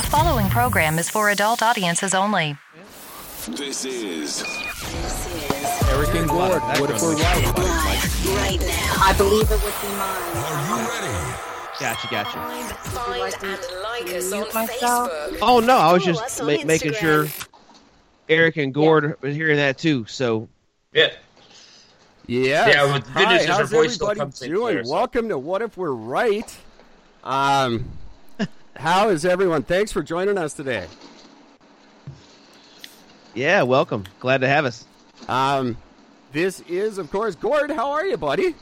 The following program is for adult audiences only. This is Eric and Gord, what if we're right? right now. I believe it would be mine. Are you ready? Gotcha, gotcha. Find and like us on? Facebook. Oh no, I was Follow just on ma- making Instagram. sure Eric and Gord was hearing that too. So Yeah. Yes. Yeah, well, the good Hi, news is her how's voice still everybody comes in doing? clear, so- Welcome to What If We're Right. Um, how is everyone? Thanks for joining us today. yeah, welcome. Glad to have us. Um, this is, of course, Gord. How are you, buddy?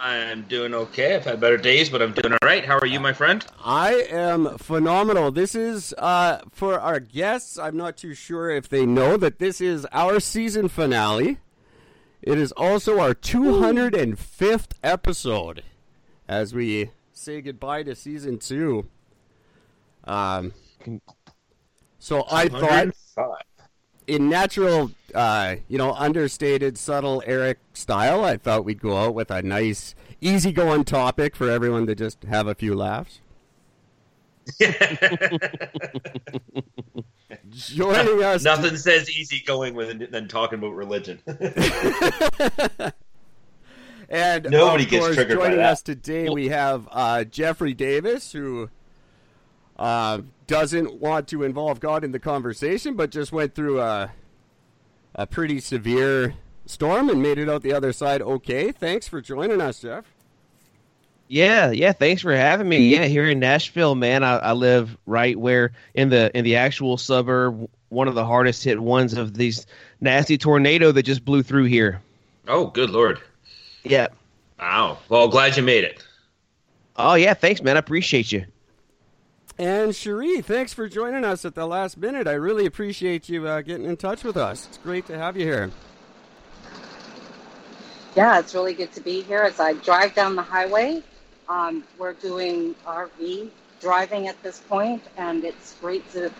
I'm doing okay. I've had better days, but I'm doing all right. How are you, my friend? I am phenomenal. This is uh, for our guests. I'm not too sure if they know that this is our season finale. It is also our 205th episode as we say goodbye to season two. Um, so I thought, in natural, uh, you know, understated, subtle Eric style, I thought we'd go out with a nice, easygoing topic for everyone to just have a few laughs. Joining us, Nothing says easy going with than talking about religion. and Nobody of gets course, triggered by joining that. us today, we have uh, Jeffrey Davis, who uh, doesn't want to involve God in the conversation, but just went through a a pretty severe storm and made it out the other side okay. Thanks for joining us, Jeff. Yeah, yeah. Thanks for having me. Yeah, here in Nashville, man. I, I live right where in the in the actual suburb, one of the hardest hit ones of these nasty tornado that just blew through here. oh, good lord! Yeah. Wow. Well, glad you made it. Oh yeah. Thanks, man. I appreciate you. And Cherie, thanks for joining us at the last minute. I really appreciate you uh, getting in touch with us. It's great to have you here. Yeah, it's really good to be here as I drive down the highway. Um, we're doing RV driving at this point, and it's great to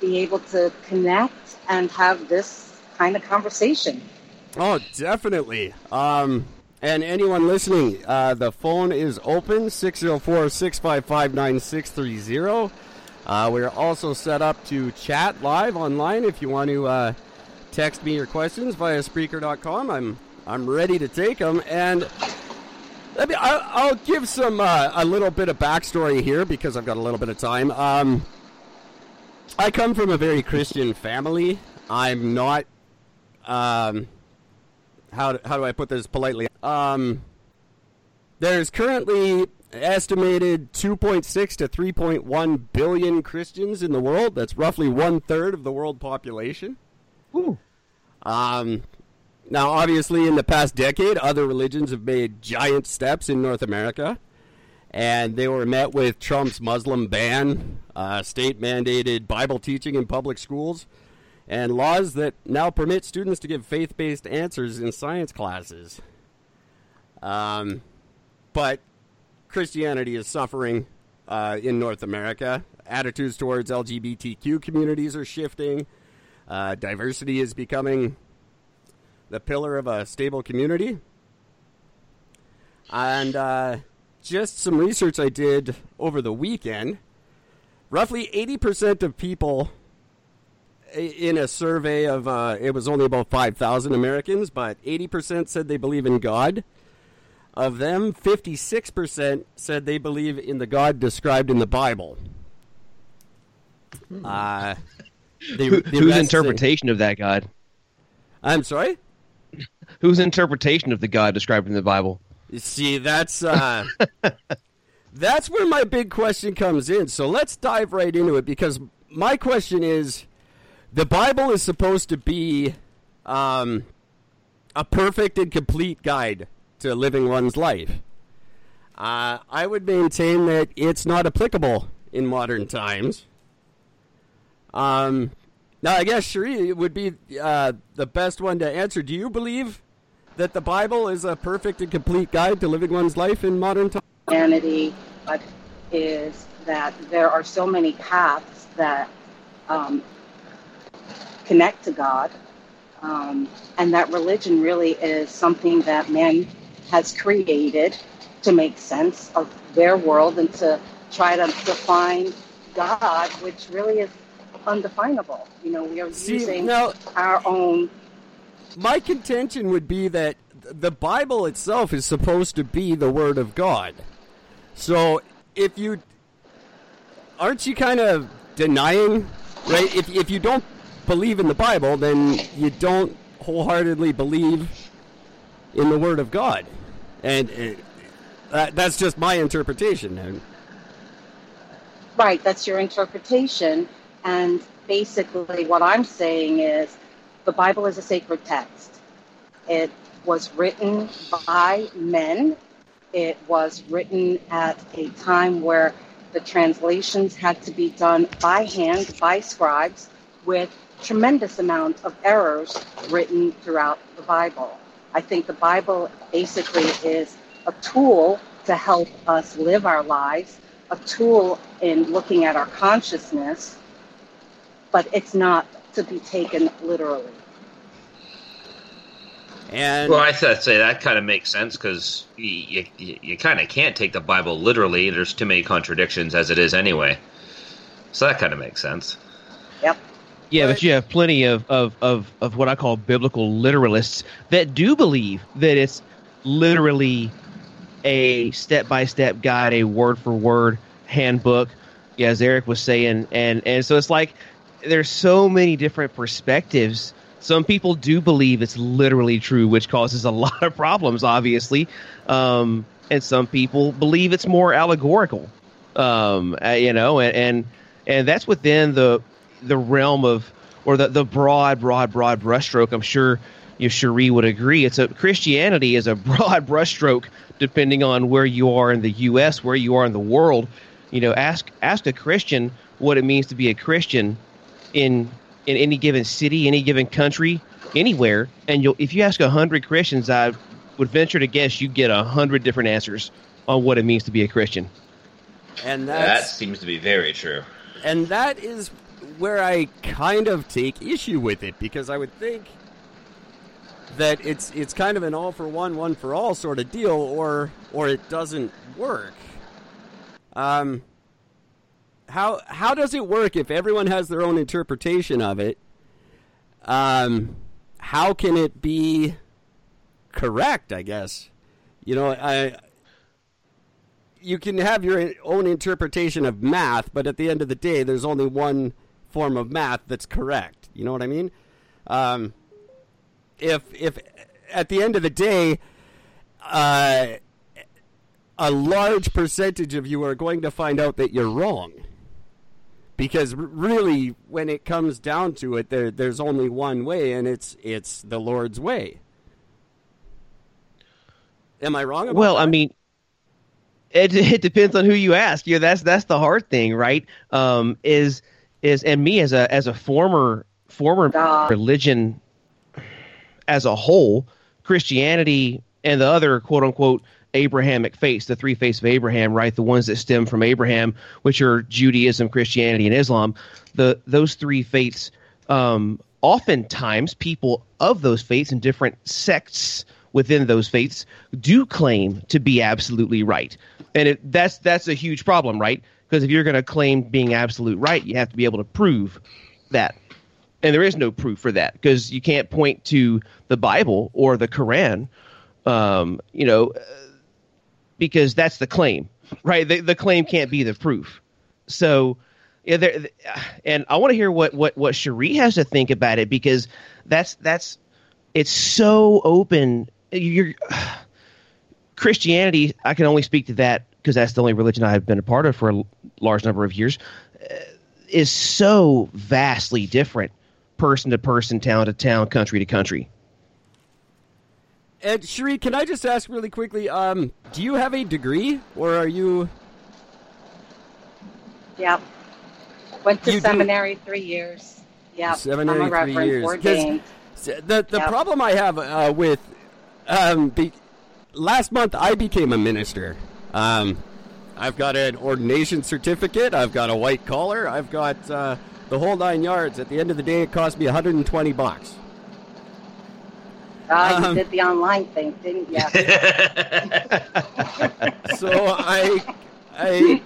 be able to connect and have this kind of conversation. Oh, definitely. Um, and anyone listening, uh, the phone is open 604 655 9630. Uh, We're also set up to chat live online if you want to uh, text me your questions via Spreaker.com. I'm I'm ready to take them. And let me, I, I'll give some uh, a little bit of backstory here because I've got a little bit of time. Um, I come from a very Christian family. I'm not. Um, how do, how do I put this politely? Um, there's currently estimated 2.6 to 3.1 billion Christians in the world. That's roughly one third of the world population. Um, now, obviously, in the past decade, other religions have made giant steps in North America, and they were met with Trump's Muslim ban, uh, state mandated Bible teaching in public schools, and laws that now permit students to give faith based answers in science classes. Um, but Christianity is suffering uh, in North America. Attitudes towards LGBTQ communities are shifting. Uh, diversity is becoming the pillar of a stable community. And uh, just some research I did over the weekend roughly 80% of people in a survey of uh, it was only about 5000 americans but 80% said they believe in god of them 56% said they believe in the god described in the bible uh, the, Who, the whose interpretation of that God? i'm sorry Whose interpretation of the God described in the Bible? You see, that's uh, that's where my big question comes in. So let's dive right into it because my question is: the Bible is supposed to be um, a perfect and complete guide to living one's life. Uh, I would maintain that it's not applicable in modern times. Um, now, I guess Cherie would be uh, the best one to answer. Do you believe that the Bible is a perfect and complete guide to living one's life in modern times? Humanity, is that there are so many paths that um, connect to God, um, and that religion really is something that man has created to make sense of their world and to try to define God, which really is undefinable. You know, we are See, using now- our own. My contention would be that the Bible itself is supposed to be the Word of God. So if you aren't you kind of denying, right? If if you don't believe in the Bible, then you don't wholeheartedly believe in the Word of God, and uh, that, that's just my interpretation. Right, that's your interpretation. And basically, what I'm saying is the Bible is a sacred text. It was written by men, it was written at a time where the translations had to be done by hand by scribes with tremendous amount of errors written throughout the Bible. I think the Bible basically is a tool to help us live our lives, a tool in looking at our consciousness, but it's not to be taken literally. and Well, I th- say that kind of makes sense because you, you, you kind of can't take the Bible literally. There's too many contradictions as it is anyway. So that kind of makes sense. Yep. Yeah, Right. but you have plenty of, of, of, of what I call biblical literalists that do believe that it's literally a step by step guide, a word for word handbook. Yeah, as Eric was saying, and and so it's like there's so many different perspectives. Some people do believe it's literally true, which causes a lot of problems, obviously. Um, and some people believe it's more allegorical. Um, uh, you know, and, and and that's within the the realm of or the, the broad, broad, broad brushstroke. I'm sure you Cherie would agree. It's a Christianity is a broad brushstroke depending on where you are in the U.S., where you are in the world. You know, ask ask a Christian what it means to be a Christian in in any given city, any given country, anywhere, and you'll if you ask a hundred Christians, I would venture to guess you get a hundred different answers on what it means to be a Christian. and That seems to be very true. and that is where I kind of take issue with it because I would think that it's it's kind of an all for one, one for all sort of deal, or or it doesn't work. Um, how how does it work if everyone has their own interpretation of it? Um, how can it be correct? I guess you know I you can have your own interpretation of math, but at the end of the day, there's only one form of math that's correct. You know what I mean? Um, if if at the end of the day, uh, a large percentage of you are going to find out that you're wrong, because r- really, when it comes down to it, there there's only one way, and it's it's the Lord's way. Am I wrong? About Well, that? I mean, it it depends on who you ask. You know, that's that's the hard thing, right? Um, is is and me as a as a former former God. religion as a whole, Christianity and the other quote unquote Abrahamic faiths, the three faiths of Abraham, right? The ones that stem from Abraham, which are Judaism, Christianity, and Islam. The those three faiths, um, oftentimes people of those faiths and different sects within those faiths do claim to be absolutely right, and it, that's that's a huge problem, right? Because if you're going to claim being absolute right, you have to be able to prove that and there is no proof for that because you can't point to the Bible or the Quran, um, you know, because that's the claim, right? The, the claim can't be the proof. So, yeah, there, and I want to hear what what what Cherie has to think about it because that's that's it's so open. You're Christianity. I can only speak to that because that's the only religion I've been a part of for a large number of years. uh, Is so vastly different, person to person, town to town, country to country. And Cherie, can I just ask really quickly? Um, do you have a degree, or are you? Yep. Went to You do- seminary three years. Yep. Seminary I'm a three years. years. 'Cause ordained. The the Yep. problem I have uh, with um, be, last month I became a minister. Um, I've got an ordination certificate. I've got a white collar. I've got uh, the whole nine yards. At the end of the day, it cost me 120 bucks. Ah, um, you did the online thing, didn't you? so I I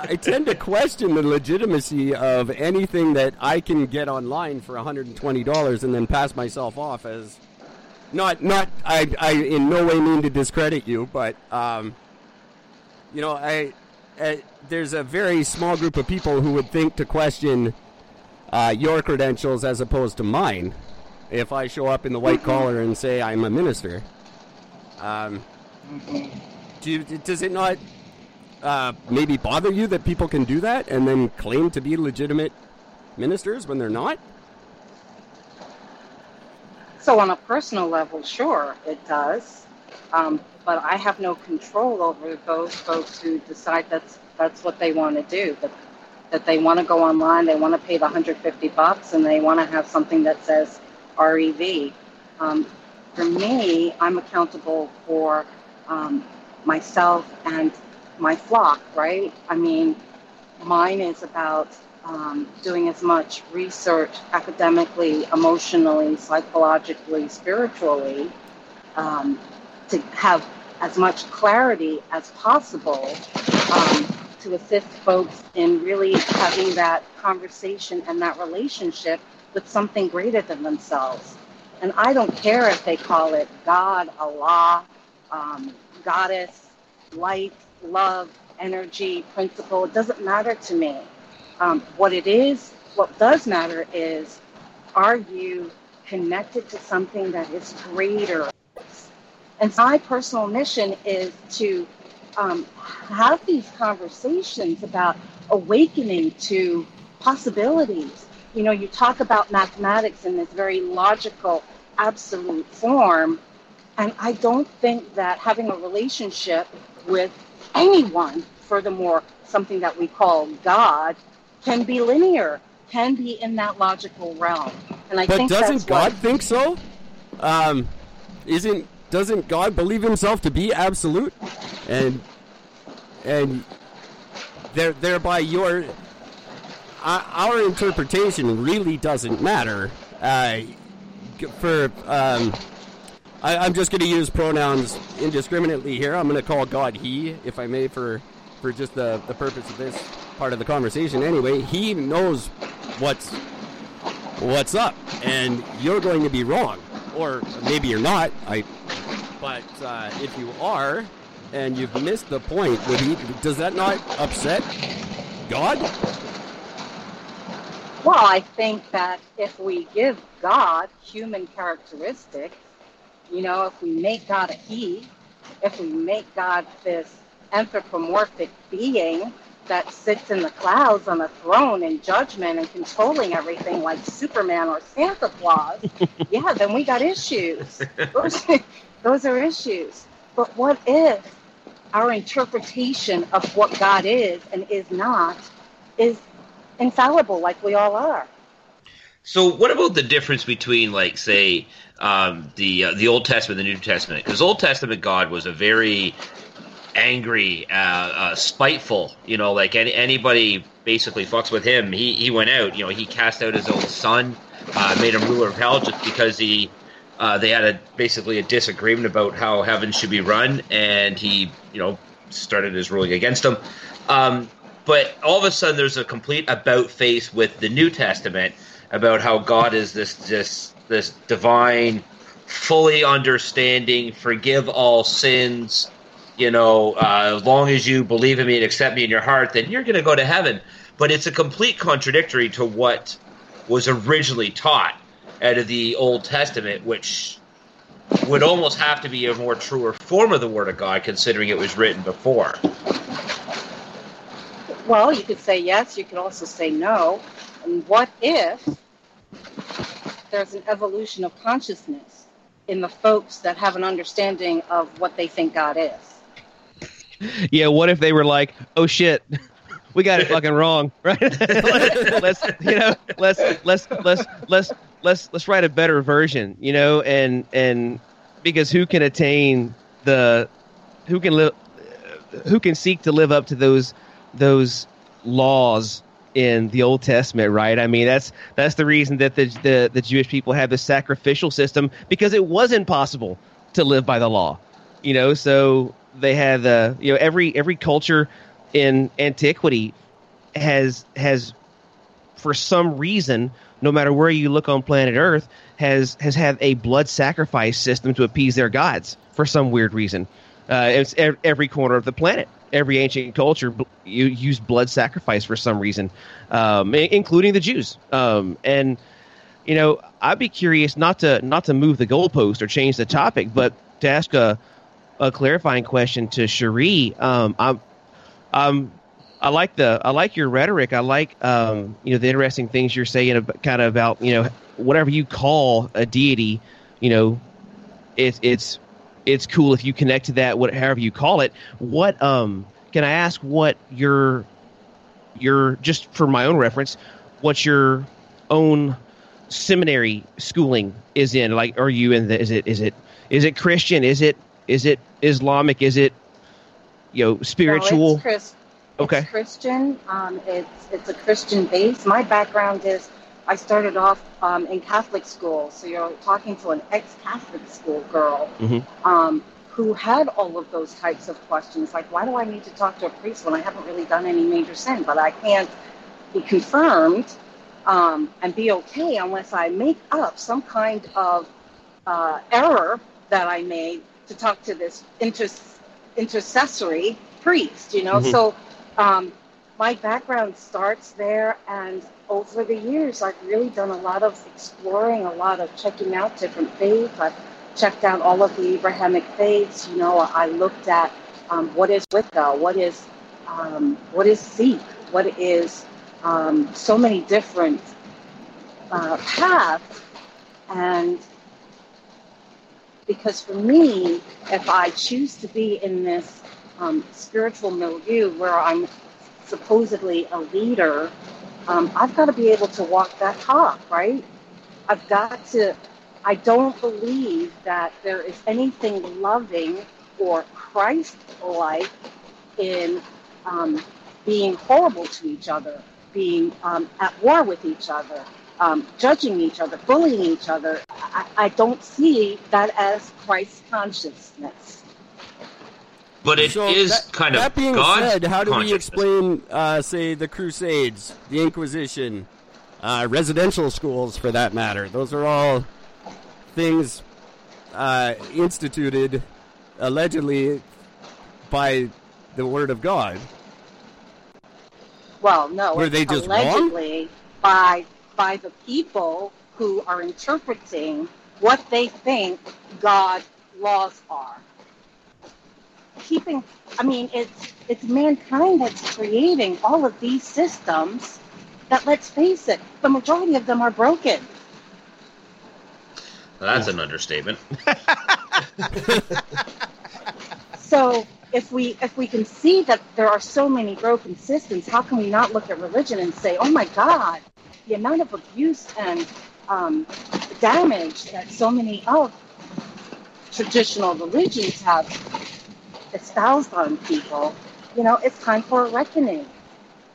I tend to question the legitimacy of anything that I can get online for $120 and then pass myself off as not not I I in no way mean to discredit you, but um, you know I, I there's a very small group of people who would think to question uh, your credentials as opposed to mine if I show up in the white collar and say I'm a minister. Um, do you, does it not uh, maybe bother you that people can do that and then claim to be legitimate ministers when they're not? So, on a personal level, sure, it does. Um, but I have no control over those folks who decide that's that's what they want to do. That that they want to go online, they want to pay the 150 bucks, and they want to have something that says REV. Um, for me, I'm accountable for um, myself and my flock, right? I mean, mine is about um, doing as much research academically, emotionally, psychologically, spiritually um, to have as much clarity as possible um, to assist folks in really having that conversation and that relationship with something greater than themselves. And I don't care if they call it God, Allah, um, goddess, light, love, energy, principle. It doesn't matter to me. Um, what it is, what does matter is, are you connected to something that is greater? And my personal mission is to um, have these conversations about awakening to possibilities. You know, you talk about mathematics in this very logical, absolute form, and I don't think that having a relationship with anyone, furthermore, something that we call God, can be linear, can be in that logical realm. And I but think doesn't God think so? Um, isn't doesn't God believe himself to be absolute? And and there thereby your uh, our interpretation really doesn't matter. Uh, for um, I, I'm just going to use pronouns indiscriminately here. I'm going to call God He, if I may, for for just the the purpose of this part of the conversation. Anyway, He knows what's what's up, and you're going to be wrong, or maybe you're not. I, but uh, if you are, and you've missed the point, would he? Does that not upset God? Well, I think that if we give God human characteristics, you know, if we make God a he, if we make God this anthropomorphic being that sits in the clouds on a throne in judgment and controlling everything like Superman or Santa Claus, yeah, then we got issues. Those, those are issues. But what if our interpretation of what God is and is not is infallible like we all are? So, what about the difference between, like, say, um, the uh, the Old Testament and the New Testament? Because Old Testament God was a very angry, uh, uh, spiteful. You know, like any, anybody basically fucks with him, he he went out. You know, he cast out his own son, uh, made him ruler of hell just because he. Uh, they had a basically a disagreement about how heaven should be run, and he, you know, started his ruling against him. Um, but all of a sudden, there's a complete about face with the New Testament about how God is this this this divine, fully understanding, forgive all sins. You know, uh, as long as you believe in me and accept me in your heart, then you're going to go to heaven. But it's a complete contradictory to what was originally taught out of the Old Testament, which would almost have to be a more truer form of the Word of God, considering it was written before. Well, you could say yes, you could also say no. And what if there's an evolution of consciousness in the folks that have an understanding of what they think God is? Yeah, what if they were like, "Oh shit, we got it fucking wrong," right? let's, you know, let's let's let's let's let's let's write a better version, you know, and and because who can attain the who can live who can seek to live up to those those laws in the Old Testament, right? I mean, that's that's the reason that the the, the Jewish people have the sacrificial system because it wasn't possible to live by the law, you know. So they had the you know every every culture in antiquity has has for some reason, no matter where you look on planet Earth, has has had a blood sacrifice system to appease their gods for some weird reason. Uh, it's every corner of the planet. Every ancient culture you use blood sacrifice for some reason, um, including the Jews. Um, and you know, I'd be curious not to not to move the goalpost or change the topic, but to ask a a clarifying question to Cherie. Um, I'm um, I like the I like your rhetoric. I like um, you know the interesting things you're saying kind of about you know whatever you call a deity. You know, it's it's it's cool if you connect to that, whatever you call it. What um can I ask what your your just for my own reference, what your own seminary schooling is in? Like, are you in the? Is it is it is it Christian? Is it is it Islamic? Is it you know spiritual? No, it's, Chris, Okay. it's Christian. Um, it's it's a Christian base. My background is I started off um, in Catholic school, so you're talking to an ex-Catholic school girl Mhm. um, who had all of those types of questions, like why do I need to talk to a priest when I haven't really done any major sin, but I can't be confirmed um, and be okay unless I make up some kind of uh, error that I made to talk to this inter- intercessory priest, you know. Mhm. So um, my background starts there, and over the years, I've really done a lot of exploring, a lot of checking out different faiths. I've checked out all of the Abrahamic faiths. You know, I looked at um, what is Wicca, what is um, what is Sikh, what is um, so many different uh, paths, and because for me, if I choose to be in this um, spiritual milieu where I'm supposedly a leader, um, I've got to be able to walk that talk, right? I've got to, I don't believe that there is anything loving or Christ like in um, being horrible to each other, being um, at war with each other, um, judging each other, bullying each other. I, I don't see that as Christ consciousness. But it is So that, kind of that being God's said, how do we explain, uh, say, the Crusades, the Inquisition, uh, residential schools, for that matter? Those are all things uh, instituted allegedly by the Word of God. Well, no, Were they just wrong? allegedly by by the people who are interpreting what they think God laws are. Keeping, I mean, it's it's mankind that's creating all of these systems. That let's face it, the majority of them are broken. That's an understatement. So if we if we can see that there are so many broken systems, how can we not look at religion and say, "Oh my God, the amount of abuse and um, damage that so many of traditional religions have espoused on people"? You know, it's time for a reckoning.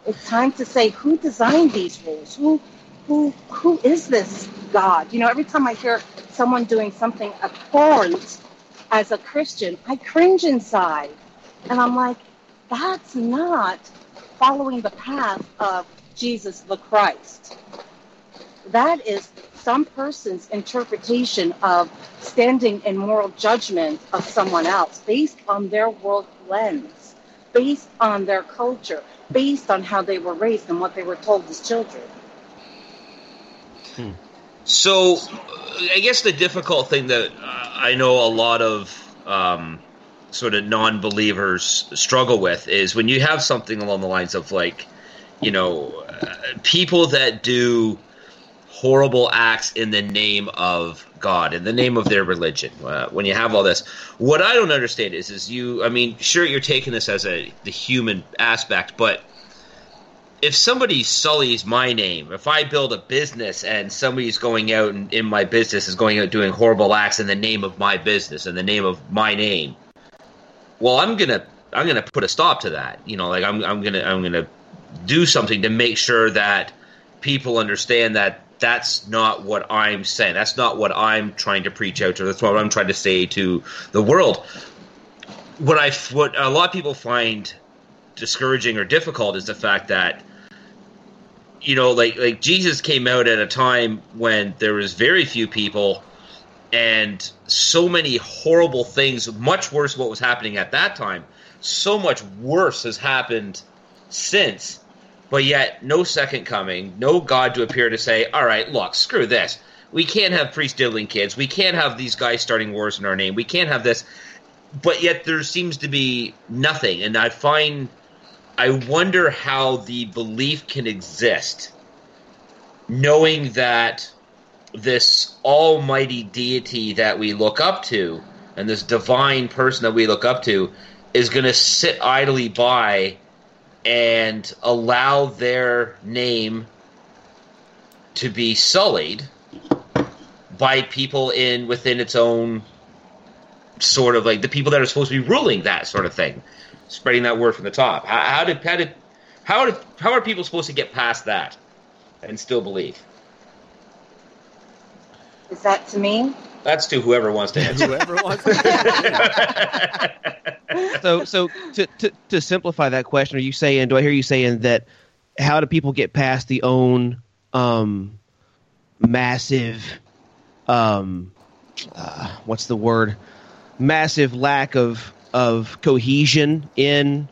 It's time to say who designed these rules. Who who who is this God? You know, every time I hear someone doing something abhorrent as a Christian, I cringe inside. And I'm like, that's not following the path of Jesus the Christ. That is some person's interpretation of standing in moral judgment of someone else based on their world lens, based on their culture, based on how they were raised and what they were told as children. So, uh, I guess the difficult thing that uh, I know a lot of um, sort of non-believers struggle with is when you have something along the lines of like, you know, people that do horrible acts in the name of God, in the name of their religion. Uh, when you have all this, what I don't understand is, is you. I mean, sure, you're taking this as a the human aspect, but if somebody sullies my name, if I build a business and somebody's going out and in my business is going out doing horrible acts in the name of my business, in the name of my name, well, I'm gonna I'm gonna put a stop to that. You know, like I'm I'm gonna I'm gonna do something to make sure that people understand that that's not what I'm saying. That's not what I'm trying to preach out to. That's what I'm trying to say to the world. What I what a lot of people find discouraging or difficult is the fact that you know, like like Jesus came out at a time when there was very few people and so many horrible things, much worse what was happening at that time. So much worse has happened since. But yet no second coming, no God to appear to say, All right, look, screw this. We can't have priest diddling kids. We can't have these guys starting wars in our name. We can't have this. But yet there seems to be nothing. And I find I wonder how the belief can exist, knowing that this almighty deity that we look up to and this divine person that we look up to is going to sit idly by and allow their name to be sullied by people in within its own sort of like the people that are supposed to be ruling that sort of thing spreading that word from the top. How, how did how did how did how are people supposed to get past that and still believe? Is that to me? That's to whoever wants to answer. Whoever wants to. so so to, to to simplify that question, are you saying? Do I hear you saying that? How do people get past the own um, massive, um, uh, what's the word? Massive lack of of cohesion in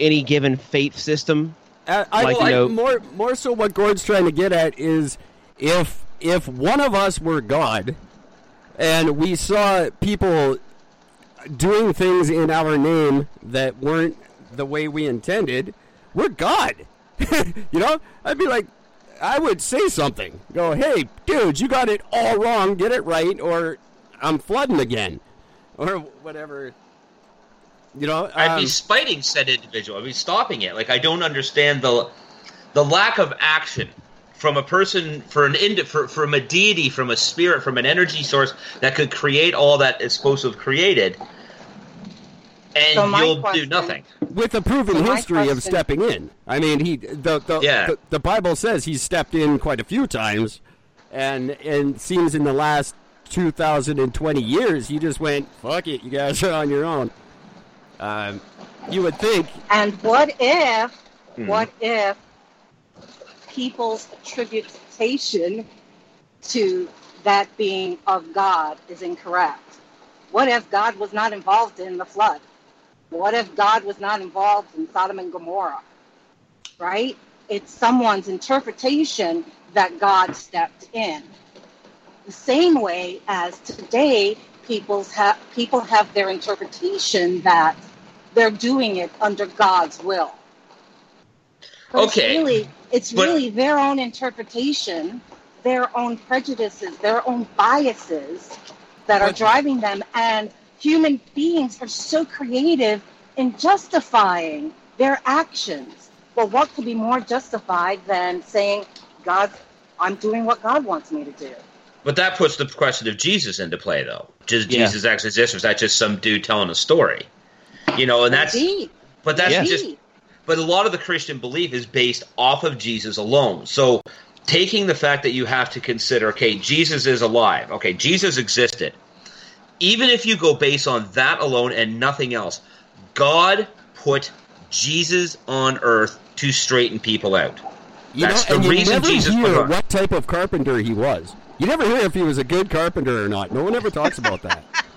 any given faith system. I, I, Like, you I- more more so what Gord's trying to get at is if if one of us were God and we saw people doing things in our name that weren't the way we intended, we're God. you know? I'd be like I would say something. Go, hey, dudes, you got it all wrong. Get it right, or I'm flooding again, or whatever. You know, I'd um, be spiting said individual. I'd be stopping it. Like I don't understand the the lack of action from a person for an ind- for, from a deity, from a spirit, from an energy source that could create all that it's supposed to have created, and So you'll do nothing. with a proven So my history of stepping in. I mean, he the the, Yeah. the the Bible says he's stepped in quite a few times, and and seems in the last two thousand and twenty years he just went fuck it, you guys are on your own. Um, you would think, And what if, Hmm. what if people's attribution to that being of God is incorrect? What if God was not involved in the flood? What if God was not involved in Sodom and Gomorrah? Right? It's someone's interpretation that God stepped in. The same way as today, people's ha- people have their interpretation that they're doing it under God's will. But Okay, It's really, it's but- really their own interpretation, their own prejudices, their own biases that are driving them. And human beings are so creative in justifying their actions. Well, what could be more justified than saying, God, I'm doing what God wants me to do? But that puts the question of Jesus into play, though. Just Yeah. Jesus actually exists, or is that just some dude telling a story? You know, and that's Indeed. but that's Yeah. just Indeed. But a lot of the Christian belief is based off of Jesus alone. So taking the fact that you have to consider, okay, Jesus is alive. Okay, Jesus existed. Even if you go based on that alone and nothing else, God put Jesus on earth to straighten people out. you That's know, the reason never Jesus hear was what type of carpenter he was. You never hear if he was a good carpenter or not. No one ever talks about that.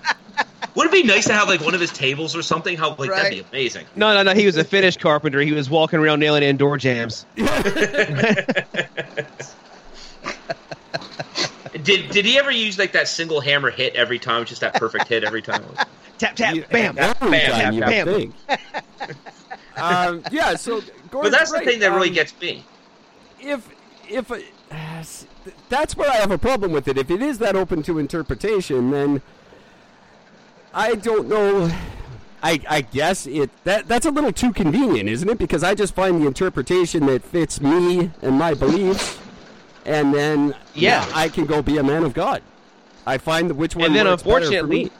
Would it be nice to have like one of his tables or something? How like that'd be amazing. No, no, no. He was a finish carpenter. He was walking around nailing in door jambs. Did did he ever use like that single hammer hit every time? Just that perfect hit every time? Tap tap, You- bam. every bam, time bam, um, yeah, so But Gordon's that's the thing that really Um, gets me. if if uh, that's where I have a problem with it. If it is that open to interpretation, then I don't know. I, I guess it that that's a little too convenient, isn't it? Because I just find the interpretation that fits me and my beliefs, and then Yeah. I can go be a man of God. I find which one And then works better for unfortunately,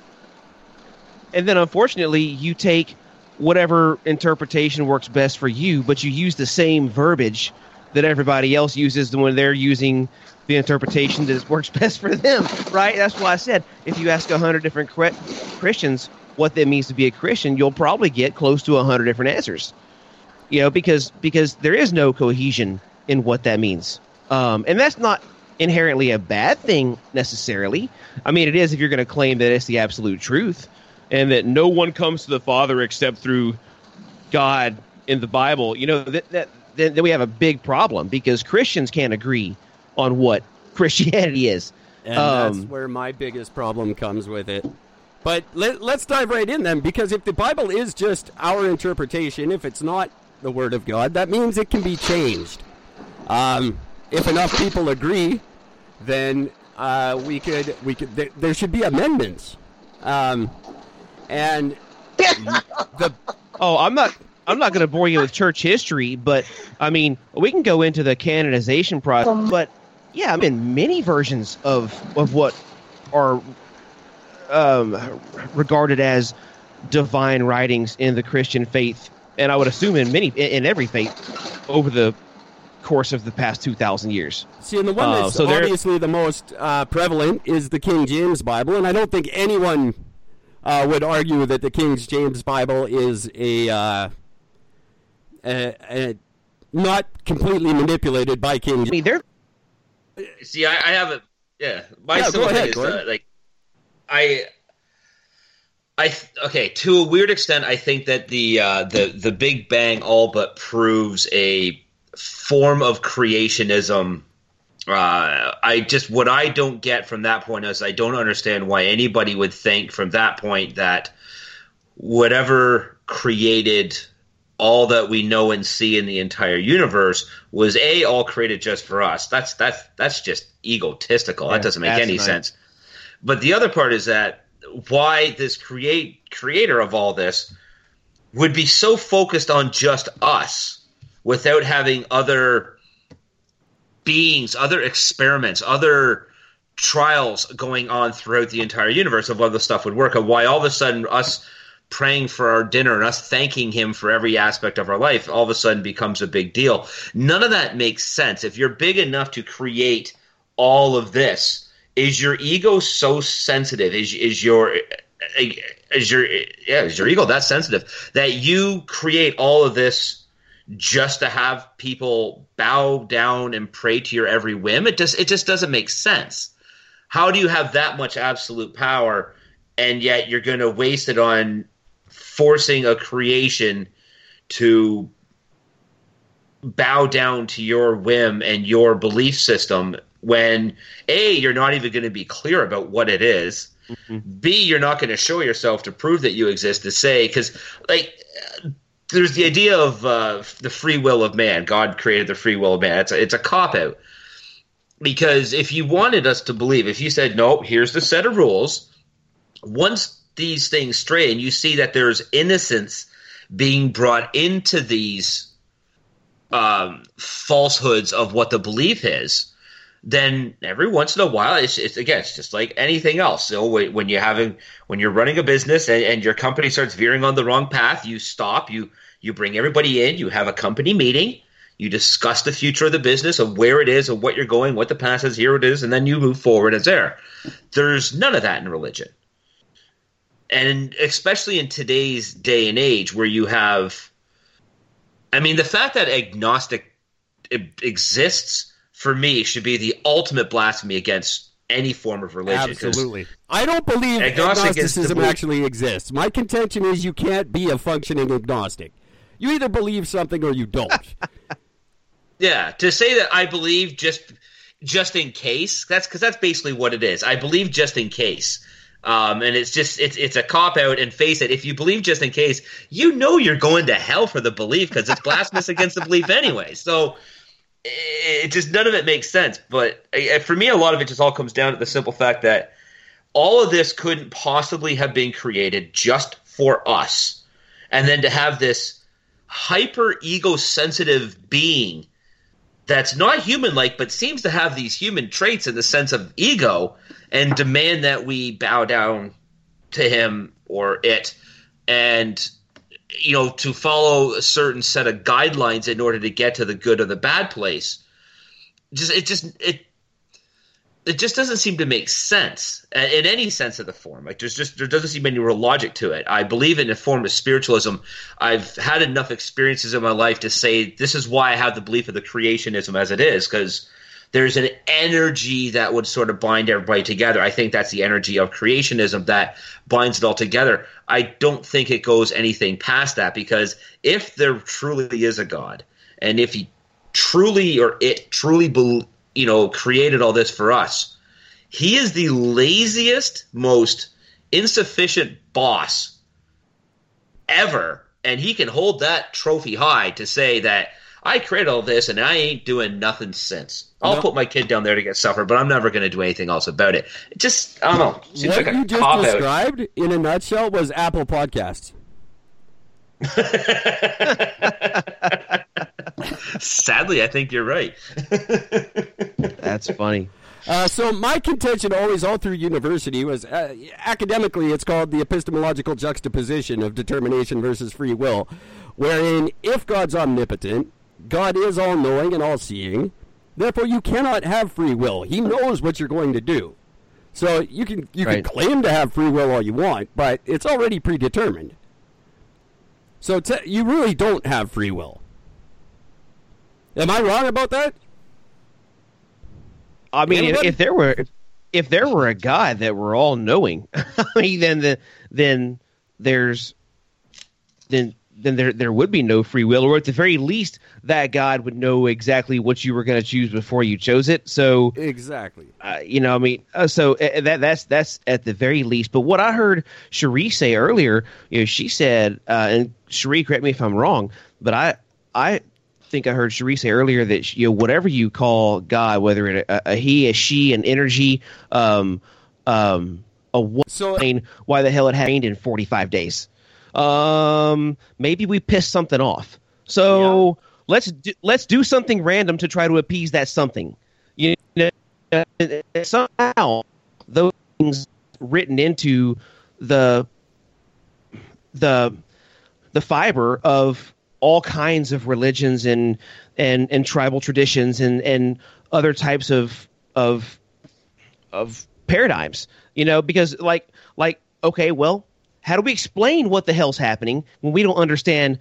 and then unfortunately, you take whatever interpretation works best for you, but you use the same verbiage that everybody else uses when they're using the interpretation that works best for them, right? That's why I said if you ask a hundred different Christians what that means to be a Christian, you'll probably get close to a hundred different answers. You know, because because there is no cohesion in what that means, um, and that's not inherently a bad thing necessarily. I mean, it is if you're going to claim that it's the absolute truth and that no one comes to the Father except through God in the Bible. You know that that then we have a big problem because Christians can't agree on what Christianity is. And Um, that's where my biggest problem comes with it. But let, let's dive right in then, because if the Bible is just our interpretation, if it's not the Word of God, that means it can be changed. Um, if enough people agree, then uh, we could we could there, there should be amendments. Um, and the Oh, I'm not. I'm not going to bore you with church history, but I mean, we can go into the canonization process. But yeah, I mean, many versions of of what are um, regarded as divine writings in the Christian faith, and I would assume in many in, in every faith over the course of the past two thousand years. See, and the one Uh, that's so there- obviously the most uh, prevalent is the King James Bible, and I don't think anyone uh, would argue that the King James Bible is a, uh, a, a not completely manipulated by King. I James. mean, there See, I, I haven't. Yeah, my Yeah, ahead, thing is uh, like, I, I okay to a weird extent. I think that the uh, the the Big Bang all but proves a form of creationism. Uh, I just what I don't get from that point is I don't understand why anybody would think from that point that whatever created all that we know and see in the entire universe was a all created just for us. That's that's that's just egotistical. Yeah, that doesn't make any asinine. sense. But the other part is that why this create creator of all this would be so focused on just us without having other beings, other experiments, other trials going on throughout the entire universe of whether the stuff would work and why all of a sudden us praying for our dinner and us thanking him for every aspect of our life all of a sudden becomes a big deal. None of that makes sense. If you're big enough to create all of this, is your ego so sensitive? Is is your is your yeah, is your ego that sensitive that you create all of this just to have people bow down and pray to your every whim? It just it just doesn't make sense. How do you have that much absolute power and yet you're going to waste it on forcing a creation to bow down to your whim and your belief system when a you're not even going to be clear about what it is. b you're not going to show yourself to prove that you exist to say because like there's the idea of uh, the free will of man. God created the free will of man. It's a, it's a cop out because if you wanted us to believe if you said no here's the set of rules once these things stray and you see that there's innocence being brought into these um, falsehoods of what the belief is, then every once in a while, it's, it's again, it's just like anything else. So when when you're having when you're running a business and, and your company starts veering on the wrong path, you stop. You you bring everybody in. You have a company meeting. You discuss the future of the business, of where it is, of what you're going, what the past is. Here it is, and then you move forward as there. There's none of that in religion and especially in today's day and age where you have i mean the fact that agnostic exists for me should be the ultimate blasphemy against any form of religion. Absolutely. I don't believe Agnostic agnosticism actually exists. My contention is you can't be a functioning agnostic. You either believe something or you don't. yeah to say that i believe just just in case that's because that's basically what it is i believe just in case um, and it's just it's it's a cop out and face it if you believe just in case you know you're going to hell for the belief because it's blasphemous against the belief anyway so it just none of it makes sense. But for me, a lot of it just all comes down to the simple fact that all of this couldn't possibly have been created just for us, and then to have this hyper ego sensitive being that's not human like, but seems to have these human traits in the sense of ego and demand that we bow down to him or it, and you know, to follow a certain set of guidelines in order to get to the good or the bad place. Just it just it it just doesn't seem to make sense in any sense of the form. Like there's just there doesn't seem any real logic to it. I believe in a form of spiritualism. I've had enough experiences in my life to say this is why I have the belief of the creationism as it is because there's an energy that would sort of bind everybody together. I think that's the energy of creationism that binds it all together. I don't think it goes anything past that because if there truly is a God, and if he truly or it truly be, you know created all this for us, he is the laziest, most insufficient boss ever, and he can hold that trophy high to say that I created all this and I ain't doing nothing since. I'll No. put my kid down there to get supper, but I'm never going to do anything else about it. It just, I don't know. Seems what like a you just cop out. described in a nutshell was Apple Podcasts. Sadly, I think you're right. That's funny. Uh, so my contention always all through university was uh, academically it's called the epistemological juxtaposition of determination versus free will, wherein if God's omnipotent, God is all knowing and all seeing, therefore you cannot have free will. He knows what you're going to do. So you can you Right. can claim to have free will all you want, but it's already predetermined. So te- you really don't have free will. Am I wrong about that? I mean, if, if there were if, if there were a God that were all knowing, I mean, then the then there's then then there there would be no free will, or at the very least, that God would know exactly what you were going to choose before you chose it. So Exactly. uh, you know, I mean, uh, so uh, that that's that's at the very least. But what I heard Cherie say earlier, you know, she said, uh, and Cherie, correct me if I'm wrong, but I I think I heard Cherie say earlier that you know whatever you call God, whether it a, a he, a she, an energy, um, um, a what, So- why the hell it had rained in 45 days? Um, maybe we pissed something off. So let's do, let's do something random to try to appease that something. You know, somehow those things written into the the the fiber of all kinds of religions and and and tribal traditions and and other types of of of paradigms you know because like like okay well how do we explain what the hell's happening when we don't understand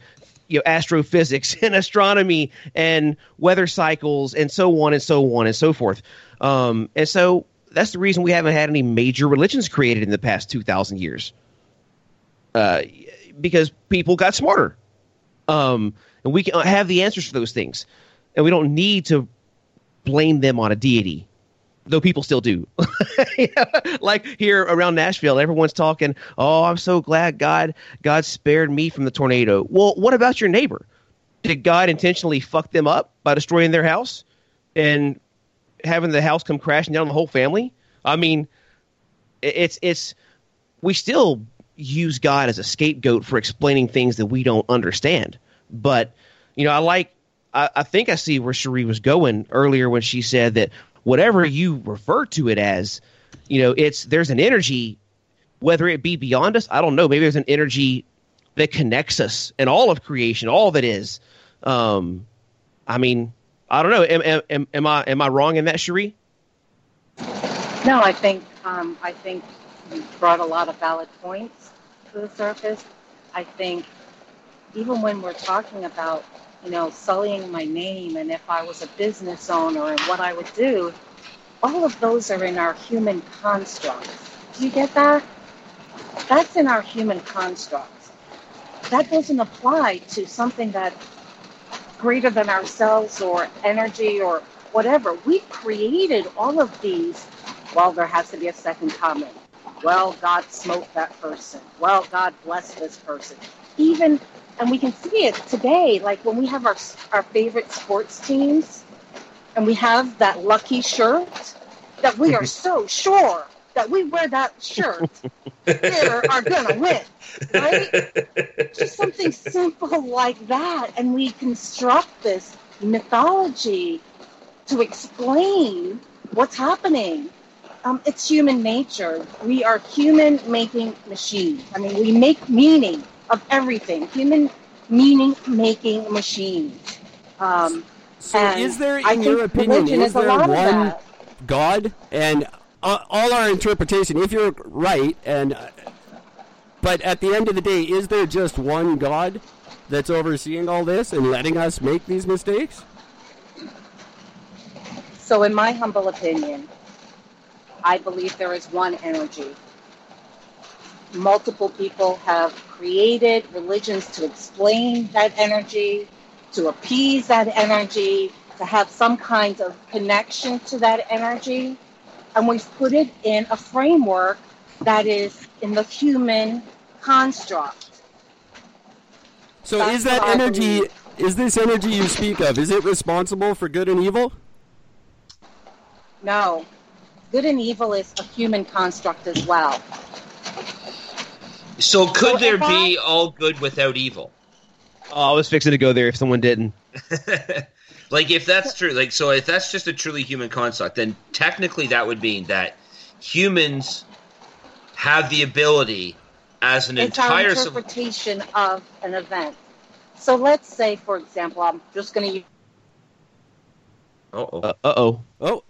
you know astrophysics and astronomy and weather cycles and so on and so on and so forth? Um and so that's the reason we haven't had any major religions created in the past 2000 years. Uh because people got smarter. Um, and we can have the answers for those things, and we don't need to blame them on a deity, though people still do. Like here around Nashville, everyone's talking, "Oh, I'm so glad God God spared me from the tornado." Well, what about your neighbor? Did God intentionally fuck them up by destroying their house and having the house come crashing down on the whole family? I mean, it's it's we still use God as a scapegoat for explaining things that we don't understand. But you know, I like I, I think I see where Cherie was going earlier when she said that whatever you refer to it as, you know, it's there's an energy, whether it be beyond us, I don't know. Maybe there's an energy that connects us and all of creation, all that is. Um, I mean, I don't know. Am, am, am, I am I wrong in that, Cherie? No, I think um, I think you brought a lot of valid points to the surface. I think even when we're talking about you know sullying my name and if I was a business owner and what I would do, all of those are in our human constructs. Do you get that? That's in our human constructs. That doesn't apply to something that greater than ourselves or energy or whatever. We created all of these. Well, there has to be a second comment. Well, God smote that person. Well, God bless this person. Even, and we can see it today, like when we have our, our favorite sports teams and we have that lucky shirt, that we are so sure that we wear that shirt, we are going to win, right? just something simple like that. And we construct this mythology to explain what's happening. Um, it's human nature. We are human making machines. I mean we make meaning of everything human meaning making machines um, So is there, in think your opinion, is is there one. God and uh, all our interpretation. If you're right, and uh, but at the end of the day, is there just one God that's overseeing all this and letting us make these mistakes? So, in my humble opinion, I believe there is one energy. Multiple people have created religions to explain that energy, to appease that energy, to have some kind of connection to that energy. And we've put it in a framework that is in the human construct. So That's is that energy? believe. Is this energy you speak of? Is it responsible for good and evil? No. Good and evil is a human construct as well. So could So there if I- be all good without evil? Oh, I was fixing to go there if someone didn't. like if that's true, like so if that's just a truly human construct, then technically that would mean that humans have the ability as an it's our entire civ- interpretation of an event. So let's say, for example, I'm just going to use Oh, Uh oh. Oh,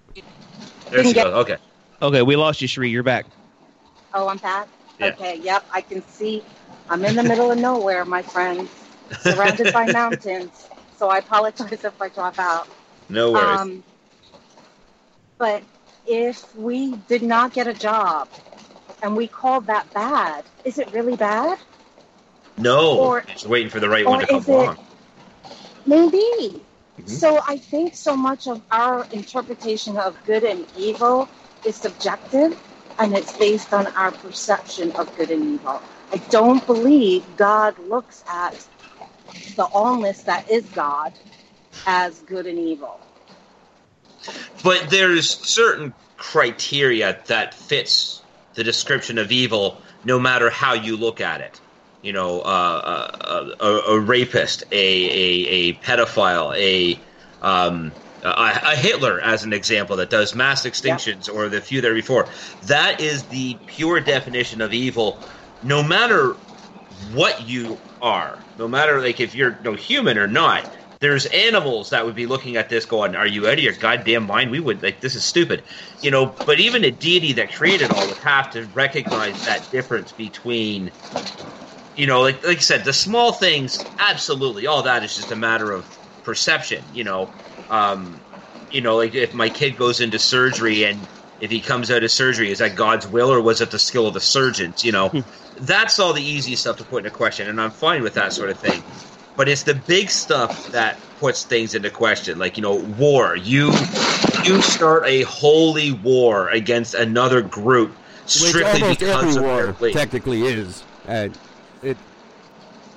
there she get- goes. Okay. Okay, we lost you, Cherie. You're back. Oh, I'm back? Yeah. Okay, yep, I can see. I'm in the middle of nowhere, my friends, surrounded by mountains. So I apologize if I drop out. No worries. Um, but if we did not get a job and we called that bad, is it really bad? no. or- just waiting for the right one to come along. Maybe. Mhm. So I think so much of our interpretation of good and evil is subjective and it's based on our perception of good and evil. I don't believe God looks at the allness that is God as good and evil. But there's certain criteria that fits the description of evil, no matter how you look at it. You know, uh, a, a, a rapist, a, a, a pedophile, a, um, a a Hitler, as an example, that does mass extinctions, or the few there before. That is the pure definition of evil, no matter what you are, no matter like if you're no human or not. There's animals that would be looking at this going, "Are you out of your goddamn mind? We would like this is stupid," you know. But even a deity that created all would have to recognize that difference between, you know, like like I said, the small things. Absolutely, all that is just a matter of perception. You know, um, you know, like if my kid goes into surgery and if he comes out of surgery, is that God's will or was it the skill of the surgeons? You know, that's all the easy stuff to put into question, and I'm fine with that sort of thing. But it's the big stuff that puts things into question, like you know, war. You you start a holy war against another group which strictly almost because every of war their belief. technically is. And it,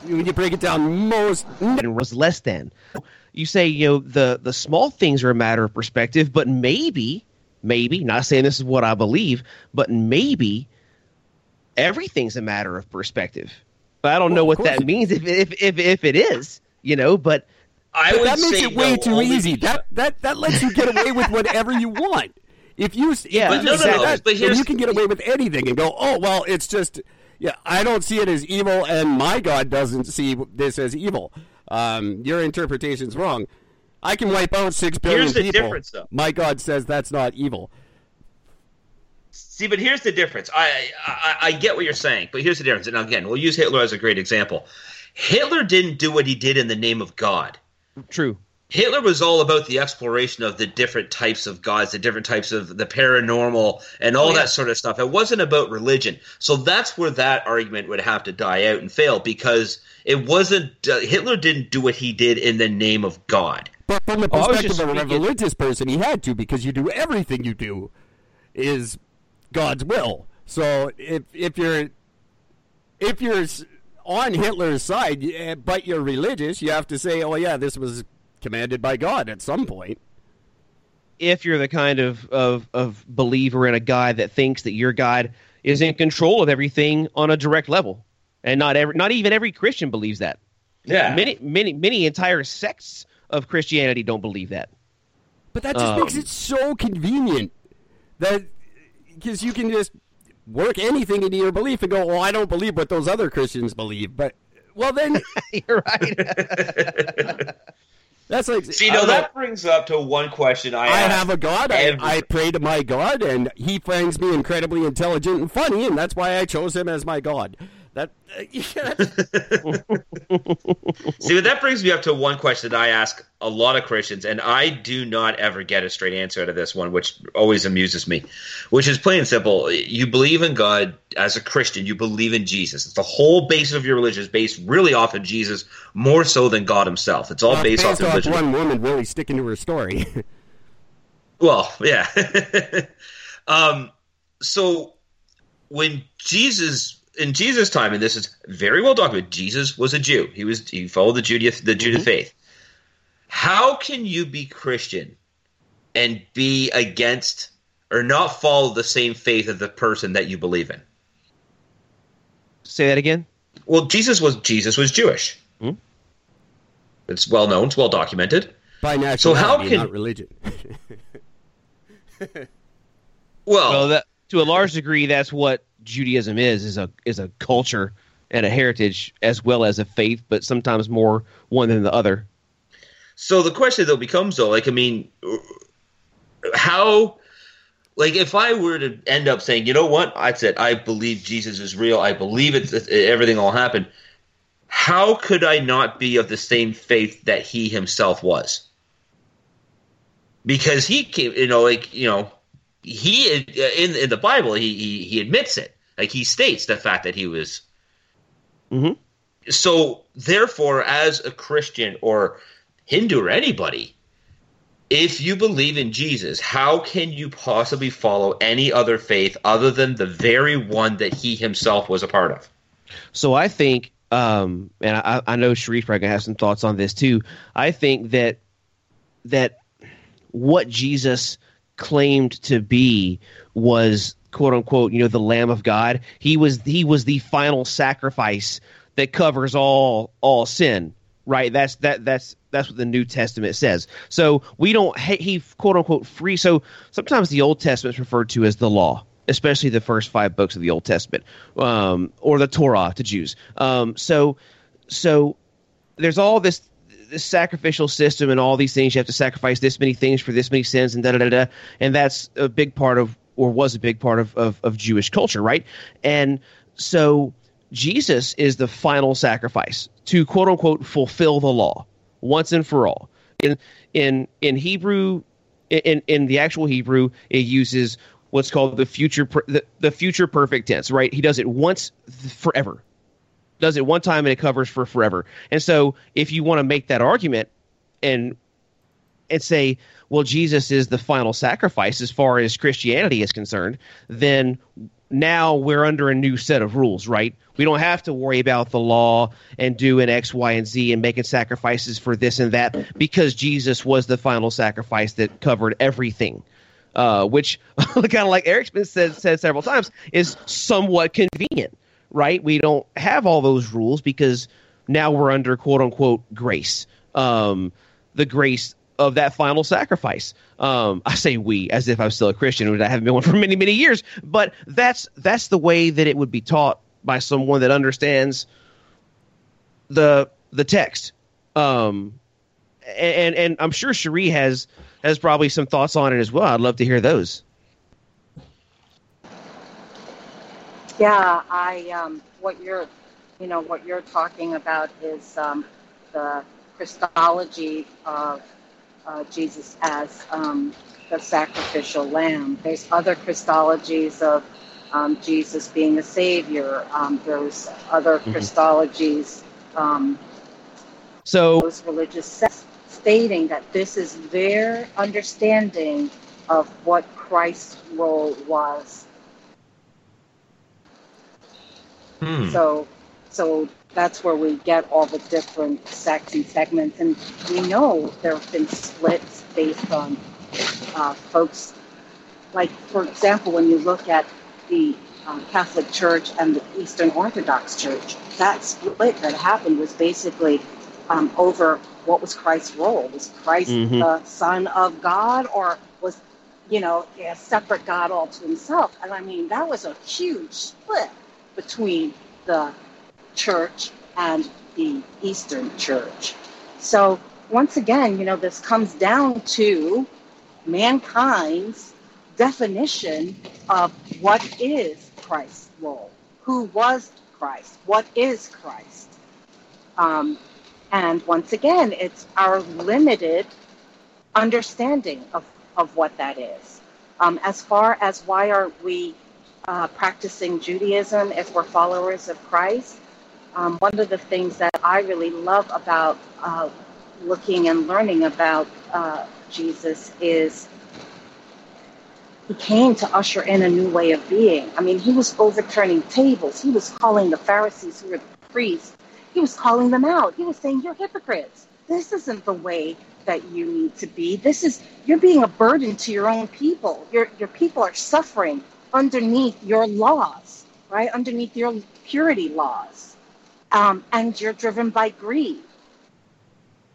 when you break it down, most and was less than. You say, you know, the the small things are a matter of perspective, but maybe, maybe, not saying this is what I believe, but maybe everything's a matter of perspective. But I don't know Well, of what that means if if if, if it is, you know, but I But would that makes it way no, too easy. because- That that that lets you get away with whatever you want. If you Yeah, but just no, no, no, that, but then here's- you can get away with anything and go, oh well, it's just yeah. I don't see it as evil, and my God doesn't see this as evil. Um, your interpretation's wrong. I can wipe out six billion Here's the people. difference, though. My God says that's not evil. See, but here's the difference. I, I I get what you're saying, but here's the difference. And again, we'll use Hitler as a great example. Hitler didn't do what he did in the name of God. true. Hitler was all about the exploration of the different types of gods, the different types of the paranormal, and all Oh, yeah. that sort of stuff. It wasn't about religion. So that's where that argument would have to die out and fail because it wasn't. Uh, Hitler didn't do what he did in the name of God. But from the Oh, I was perspective just of a speaking- religious person, he had to because you do everything you do is God's will. So if if you're if you're on Hitler's side, eh, but you're religious, you have to say, "Oh yeah, this was commanded by God at some point." if you're the kind of, of, of believer in a God that thinks that your God is in control of everything on a direct level. And not every not even every Christian believes that. Yeah. Many many many entire sects of Christianity don't believe that. But that just Um, makes it so convenient that because you can just work anything into your belief and go, "Well, I don't believe what those other Christians believe," but well then You're right. That's like See, no, that brings up to one question I, I have a God. I, I pray to my God, and He finds me incredibly intelligent and funny, and that's why I chose Him as my God. That See, but that brings me up to one question that I ask a lot of Christians, and I do not ever get a straight answer out of this one, which always amuses me. Which is plain and simple: you believe in God as a Christian, you believe in Jesus. It's the whole basis of your religion is based really off of Jesus, more so than God Himself. It's all uh, based, off based off religion. one woman really sticking to her story. Well, yeah. um, so when Jesus in Jesus' time, and this is very well documented, Jesus was a Jew. He was he followed the Judah the Judah faith. How can you be Christian and be against or not follow the same faith of the person that you believe in? Say that again. Well, Jesus was Jesus was Jewish. Hmm? It's well known. It's well documented. By nationality, So how can- not religion. Well, Well, that, to a large degree, that's what Judaism is is a is a culture and a heritage as well as a faith, but sometimes more one than the other. So the question though becomes though, like I mean, how, like if I were to end up saying, you know what, I said I believe Jesus is real, I believe it's it, everything will happen. How could I not be of the same faith that he himself was? Because he came, you know, like you know, he in in the Bible he he, he admits it, like he states the fact that he was Mhm. so therefore as a christian or hindu or anybody if you believe in jesus how can you possibly follow any other faith other than the very one that he himself was a part of So I think, um, and I, I know Sharif probably have some thoughts on this too. I think that that what Jesus claimed to be was quote unquote, you know, the Lamb of God. He was he was the final sacrifice that covers all all sin. Right. That's that that's that's what the New Testament says. So we don't he, quote unquote free. So sometimes the Old Testament is referred to as the law especially the first five books of the Old Testament, um, or the Torah to Jews. Um, so, so there's all this this sacrificial system and all these things. You have to sacrifice this many things for this many sins, and da da da da. And that's a big part of, or was a big part of, of, of Jewish culture, right? And so Jesus is the final sacrifice to quote unquote fulfill the law once and for all. In in in Hebrew, in in the actual Hebrew, it uses what's called the future the, the future perfect tense. Right? He does it once forever does it one time and it covers for forever. And so if you want to make that argument and and say, well, Jesus is the final sacrifice as far as Christianity is concerned, then now we're under a new set of rules, right? We don't have to worry about the law and doing X, Y, and Z and making sacrifices for this and that because Jesus was the final sacrifice that covered everything. Uh, which, kind of like Eric's been said, said several times, is somewhat convenient right? We don't have all those rules because now we're under quote unquote grace, um, the grace of that final sacrifice. Um, I say we as if I'm still a Christian, I haven't been one for many many years. But that's that's the way that it would be taught by someone that understands the the text. Um, and and I'm sure Cherie has has probably some thoughts on it as well. I'd love to hear those. Yeah, I um, what you're, you know, what you're talking about is um, the Christology of uh, Jesus as um, the sacrificial lamb. There's other Christologies of um, Jesus being the Savior. Um, there's other Christologies, um, So those religious sects stating that this is their understanding of what Christ's role was Hmm. So, so that's where we get all the different sects and segments, and we know there have been splits based on uh, folks. Like, for example, when you look at the um, Catholic Church and the Eastern Orthodox Church, that split that happened was basically um, over what was Christ's role. Was Christ Mhm. the Son of God, or was you know a separate God all to himself? And I mean, that was a huge split between the church and the Eastern church. So once again, you know, this comes down to mankind's definition of what is Christ's role, who was Christ, what is Christ. Um, and once again, it's our limited understanding of, of what that is. Um, as far as why aren't we uh, practicing Judaism if we're followers of Christ, um, one of the things that I really love about uh, looking and learning about uh, Jesus is he came to usher in a new way of being. I mean, he was overturning tables. He was calling the Pharisees, who were the priests, he was calling them out. He was saying, You're hypocrites. This isn't the way that you need to be. This is, you're being a burden to your own people. Your, your people are suffering underneath your laws, right? Underneath your purity laws. Um, and you're driven by greed.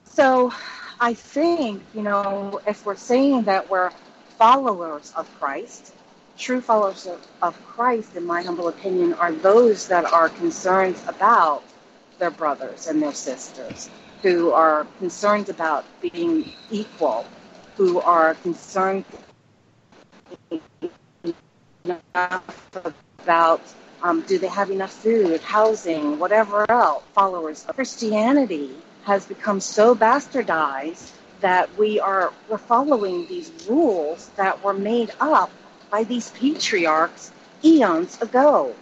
So I think, you know, if we're saying that we're followers of Christ, true followers of, of Christ, in my humble opinion, are those that are concerned about their brothers and their sisters, who are concerned about being equal, who are concerned about um, do they have enough food, housing, whatever else. Followers of Christianity has become so bastardized that we are we're following these rules that were made up by these patriarchs eons ago.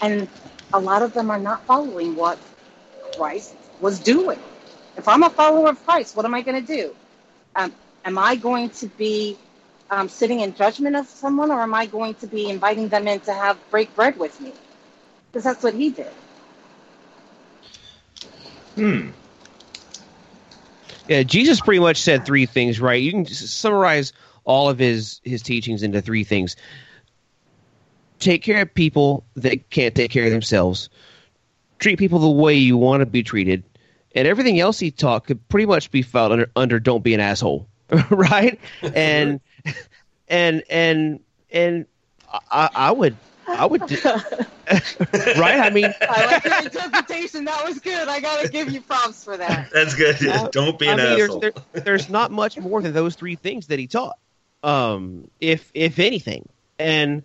And a lot of them are not following what Christ was doing. If I'm a follower of Christ, what am I going to do? Um, am I going to be um, sitting in judgment of someone, or am I going to be inviting them in to have break bread with me? Because that's what he did. Hmm. Yeah, Jesus pretty much said three things, right? You can summarize all of his his teachings into three things. Take care of people that can't take care of themselves. Treat people the way you want to be treated, and everything else he taught could pretty much be filed under under "Don't be an asshole," right? and and and and I, I would I would do, right. I mean, I like your interpretation. That was good. I gotta give you props for that. That's good. Don't be an I mean, asshole. There's, there, there's not much more than those three things that he taught, um, if if anything, and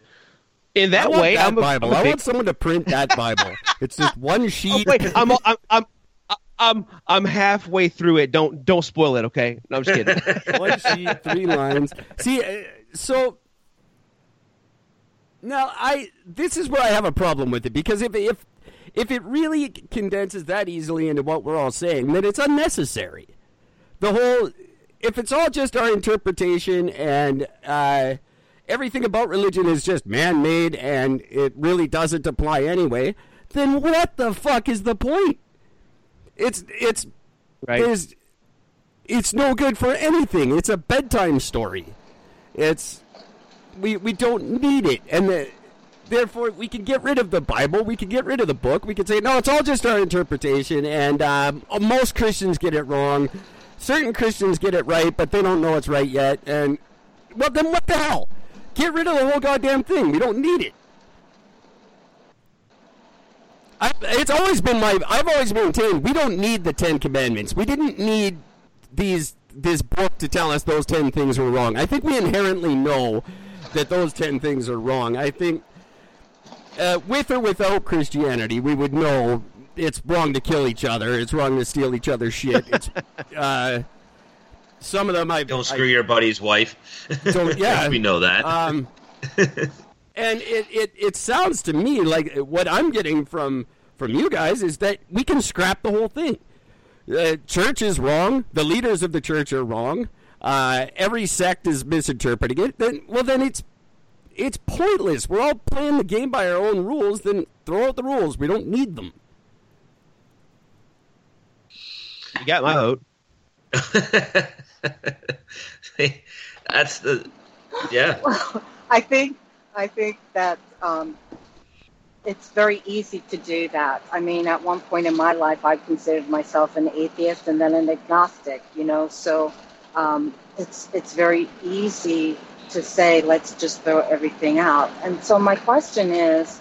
in that I want way, that I'm a, Bible. I'm a I big- want someone to print that Bible. it's just one sheet. wait, I'm, I'm I'm I'm I'm halfway through it. Don't don't spoil it, okay? No, I'm just kidding. one sheet, three lines. See, uh, so now I this is where I have a problem with it because if if if it really condenses that easily into what we're all saying, then it's unnecessary. The whole if it's all just our interpretation and uh, everything about religion is just man-made and it really doesn't apply anyway, then what the fuck is the point? It's it's right? there's it's no good for anything. It's a bedtime story. It's we we don't need it, and the, therefore we can get rid of the Bible. We can get rid of the book. We can say no, it's all just our interpretation, and um, most Christians get it wrong. Certain Christians get it right, but they don't know it's right yet. And well, then what the hell? Get rid of the whole goddamn thing. We don't need it. I, it's always been my. I've always maintained we don't need the Ten Commandments. We didn't need these this book to tell us those ten things were wrong. I think we inherently know that those ten things are wrong. I think uh, with or without Christianity, we would know it's wrong to kill each other. It's wrong to steal each other's shit. It's uh, some of them I Don't screw your buddy's wife. Don't- yeah. we know that. Um, and it, it, it sounds to me like what I'm getting from from you guys is that we can scrap the whole thing. The church is wrong. The leaders of the church are wrong. Uh, every sect is misinterpreting it. Then well, then it's it's pointless. We're all playing the game by our own rules. Then throw out the rules. We don't need them. You got my vote. That's the yeah. Well, I think I think that um, it's very easy to do that. I mean, at one point in my life, I considered myself an atheist and then an agnostic. You know, so um, it's it's very easy to say, let's just throw everything out. And so my question is,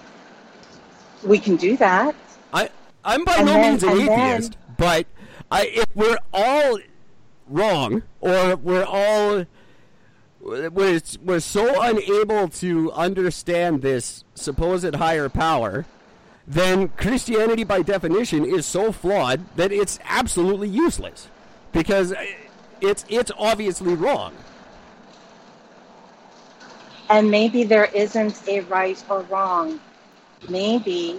we can do that. I I'm by And no then- means an and then- atheist, but I, if we're all wrong, or we're all we're, we're so unable to understand this supposed higher power, then Christianity, by definition, is so flawed that it's absolutely useless because it's it's obviously wrong. And maybe there isn't a right or wrong. Maybe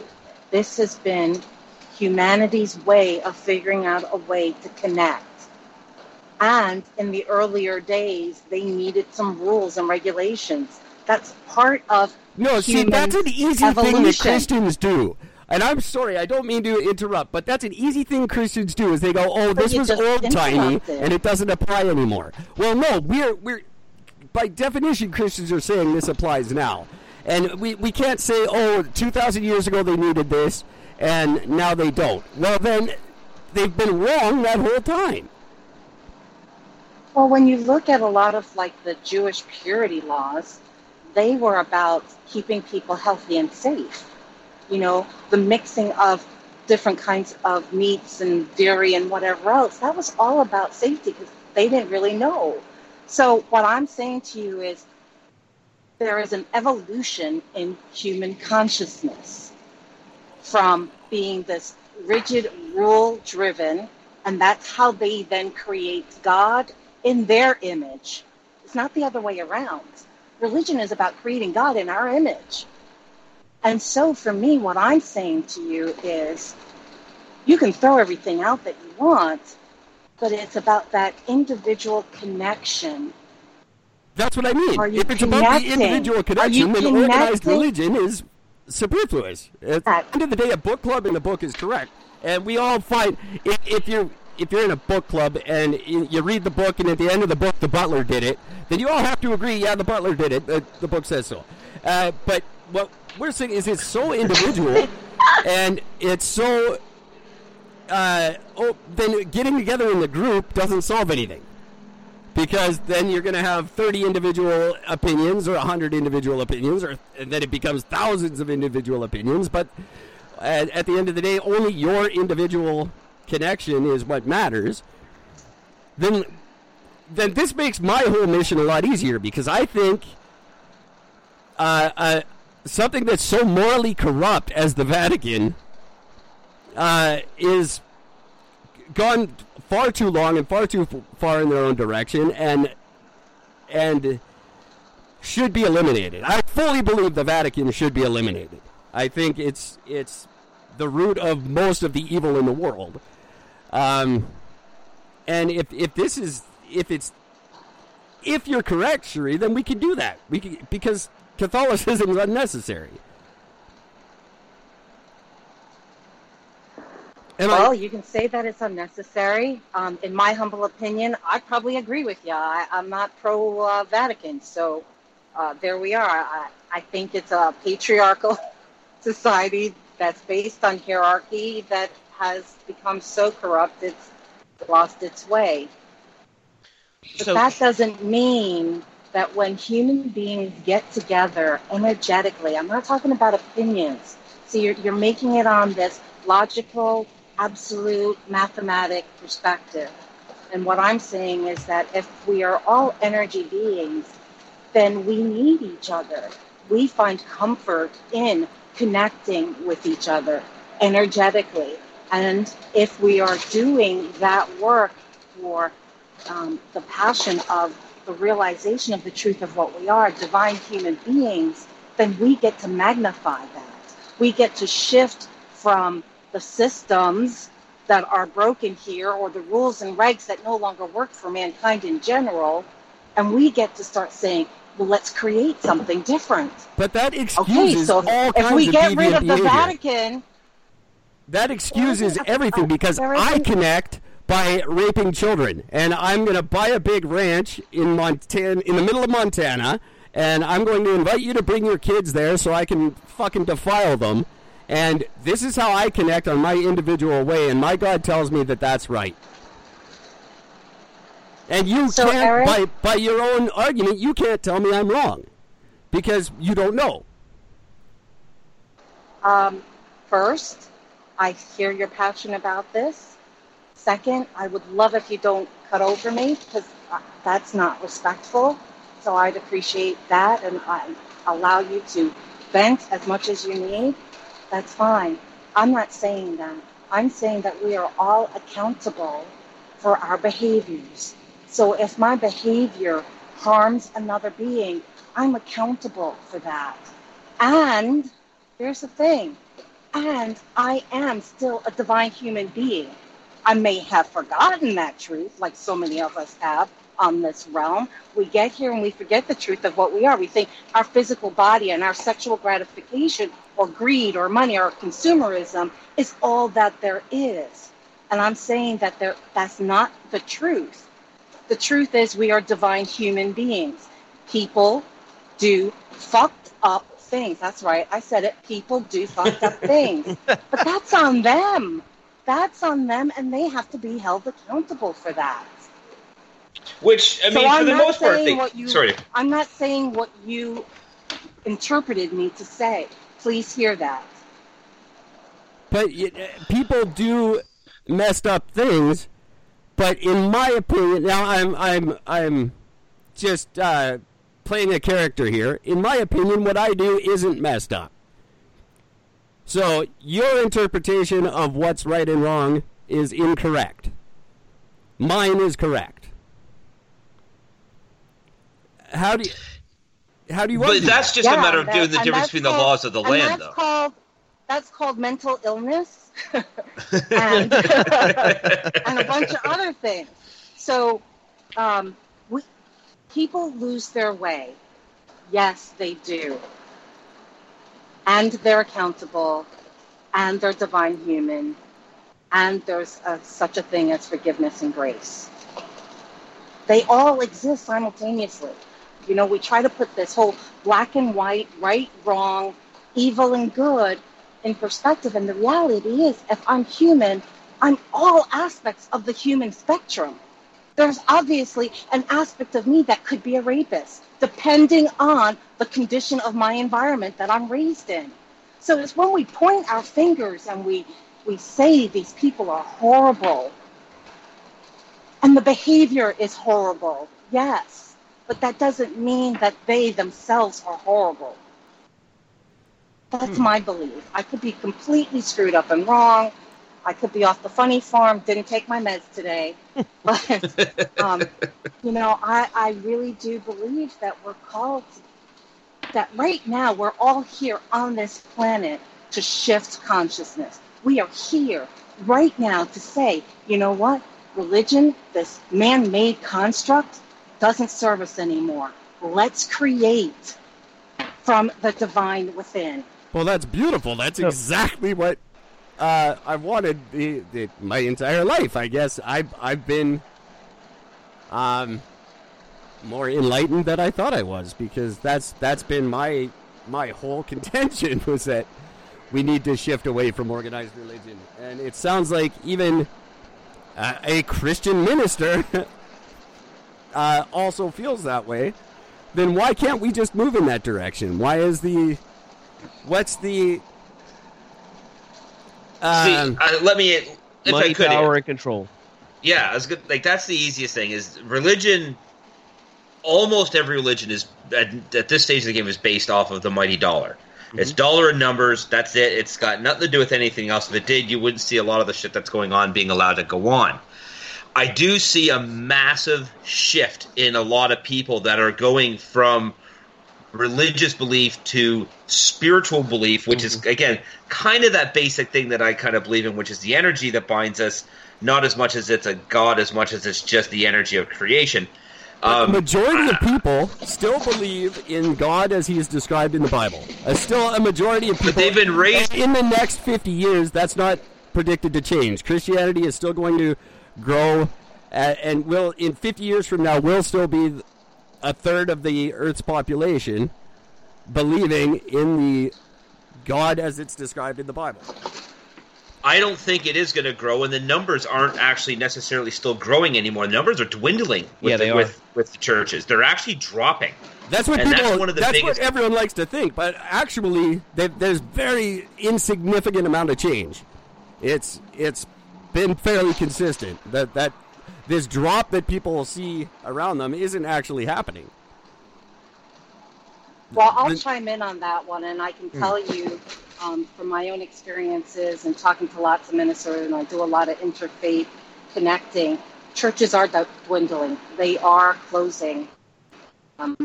this has been humanity's way of figuring out a way to connect. And in the earlier days, they needed some rules and regulations. That's part of no. See, that's an easy evolution. thing that Christians do. And I'm sorry, I don't mean to interrupt, but that's an easy thing Christians do is they go, "Oh, this was old timey, and it doesn't apply anymore." Well, no, we're we're by definition Christians are saying this applies now, and we we can't say, "Oh, 2,000 years ago they needed this, and now they don't." Well, then they've been wrong that whole time. Well, when you look at a lot of like the Jewish purity laws, they were about keeping people healthy and safe. You know, the mixing of different kinds of meats and dairy and whatever else, that was all about safety because they didn't really know. So, what I'm saying to you is there is an evolution in human consciousness from being this rigid, rule driven, and that's how they then create God in their image. It's not the other way around. Religion is about creating God in our image. And so for me, what I'm saying to you is you can throw everything out that you want, but it's about that individual connection. That's what I mean. If it's connecting? about the individual connection, then organized religion is superfluous. At the end of the day, a book club in the book is correct. And we all find, if, if you're if you're in a book club and you read the book and at the end of the book the butler did it, then you all have to agree, yeah, the butler did it. The, the book says so. Uh, but what we're saying is it's so individual and it's so. Uh, oh, then getting together in the group doesn't solve anything because then you're going to have 30 individual opinions or 100 individual opinions, or then it becomes thousands of individual opinions. But at, at the end of the day, only your individual connection is what matters, then then this makes my whole mission a lot easier because I think uh, uh, something that's so morally corrupt as the Vatican uh, is gone far too long and far too far in their own direction and and should be eliminated. I fully believe the Vatican should be eliminated. I think it's it's the root of most of the evil in the world. Um, and if if this is if it's if you're correct, Cherie, then we can do that. We because Catholicism is unnecessary. Am well, I, you can say that it's unnecessary. Um, in my humble opinion, I probably agree with you. I, am not pro uh, Vatican, so uh, there we are. I, I think it's a patriarchal society that's based on hierarchy that has become so corrupt it's lost its way. But so, that doesn't mean that when human beings get together energetically, I'm not talking about opinions. So you're, you're making it on this logical, absolute, mathematic perspective. And what I'm saying is that if we are all energy beings, then we need each other. We find comfort in connecting with each other energetically. And if we are doing that work for um, the passion of the realization of the truth of what we are, divine human beings, then we get to magnify that. We get to shift from the systems that are broken here or the rules and regs that no longer work for mankind in general, and we get to start saying, well, let's create something different. But that excuses okay, so all if we get rid of the Vatican, that excuses everything because I connect by raping children, and I'm going to buy a big ranch in Montana, in the middle of Montana, and I'm going to invite you to bring your kids there so I can fucking defile them. And this is how I connect on my individual way, and my God tells me that that's right. And you so can't, Eric, by by your own argument, you can't tell me I'm wrong because you don't know. Um, first, I hear your passion about this. second, I would love if you don't cut over me because uh, that's not respectful. So I'd appreciate that and I allow you to vent as much as you need. That's fine. I'm not saying that. I'm saying that we are all accountable for our behaviors. So if my behavior harms another being, I'm accountable for that. And here's the thing and I am still a divine human being. I may have forgotten that truth, like so many of us have on this realm. We get here and we forget the truth of what we are. We think our physical body and our sexual gratification or greed or money or consumerism is all that there is. And I'm saying that there, that's not the truth. The truth is we are divine human beings. People do fucked up things. That's right. I said it. People do fucked up things. But that's on them. That's on them, and they have to be held accountable for that. Which I So mean, for I'm the not most part, they, what you- sorry. I'm not saying what you interpreted me to say. Please hear that. But uh, people do messed up things. But in my opinion, now I'm I'm I'm just uh, playing a character here. In my opinion, what I do isn't messed up. So your interpretation of what's right and wrong is incorrect. Mine is correct. How do you? How do you? But argue that's that? just a matter of that- doing the difference that's between the laws of the and land, that's though. Called, that's called mental illness and, and a bunch of other things. So, um, we, people lose their way. Yes, they do. And they're accountable, and they're divine human, and there's a, such a thing as forgiveness and grace. They all exist simultaneously. You know, we try to put this whole black and white, right, wrong, evil and good in perspective. And the reality is, if I'm human, I'm all aspects of the human spectrum. There's obviously an aspect of me that could be a rapist, depending on the condition of my environment that I'm raised in. So it's when we point our fingers and we, we say these people are horrible and the behavior is horrible, yes, but that doesn't mean that they themselves are horrible. That's hmm. my belief. I could be completely screwed up and wrong. I could be off the funny farm, didn't take my meds today. But, um, you know, I, I really do believe that we're called, to, that right now we're all here on this planet to shift consciousness. We are here right now to say, you know what? Religion, this man made construct, doesn't serve us anymore. Let's create from the divine within. Well, that's beautiful. That's exactly what uh, I've wanted the, the, my entire life. I guess I've I've been um, more enlightened than I thought I was because that's that's been my my whole contention was that we need to shift away from organized religion, and it sounds like even uh, a Christian minister uh, also feels that way. Then why can't we just move in that direction? Why is the what's the See, um, uh, let me, if I could, power, and control. Yeah, it's good. Like that's the easiest thing is religion. Almost every religion is at, at this stage of the game is based off of the mighty dollar. It's dollar and numbers. That's it. It's got nothing to do with anything else. If it did, you wouldn't see a lot of the shit that's going on being allowed to go on. I do see a massive shift in a lot of people that are going from religious belief to spiritual belief, which is again kind of that basic thing that I kind of believe in, which is the energy that binds us, not as much as it's a god, as much as it's just the energy of creation. the Um, majority of people still believe in God as He is described in the Bible. Uh, still, a majority of people. they've been raised- in the next fifty years. That's not predicted to change. Christianity is still going to grow, uh, and will in fifty years from now will still be a third of the Earth's population believing in the God as it's described in the Bible. I don't think it is going to grow, and the numbers aren't actually necessarily still growing anymore. The numbers are dwindling with, Yeah, the, are. with, with the churches. They're actually dropping. That's what And people. that's one of the that's biggest- what everyone likes to think, but actually, they, there's very insignificant amount of change. It's it's been fairly consistent. That that this drop that people will see around them isn't actually happening. Well, I'll The- chime in on that one, and I can tell you um, from my own experiences and talking to lots of ministers, and I do a lot of interfaith connecting. Churches are dwindling; they are closing um,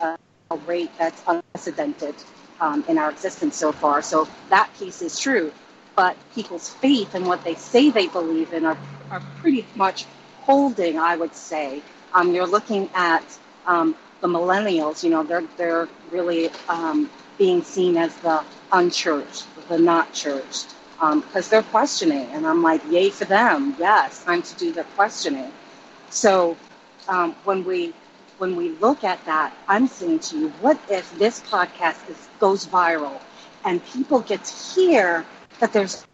a a rate that's unprecedented um, in our existence so far. So that piece is true, but people's faith and what they say they believe in are, are pretty much holding. I would say um, you're looking at um, the millennials, you know, they're they're really um, being seen as the unchurched, the not churched, because they're questioning, and I'm like, yay for them, yes, time to do the questioning. So um, when we when we look at that, I'm saying to you, what if this podcast is, goes viral, and people get to hear that there's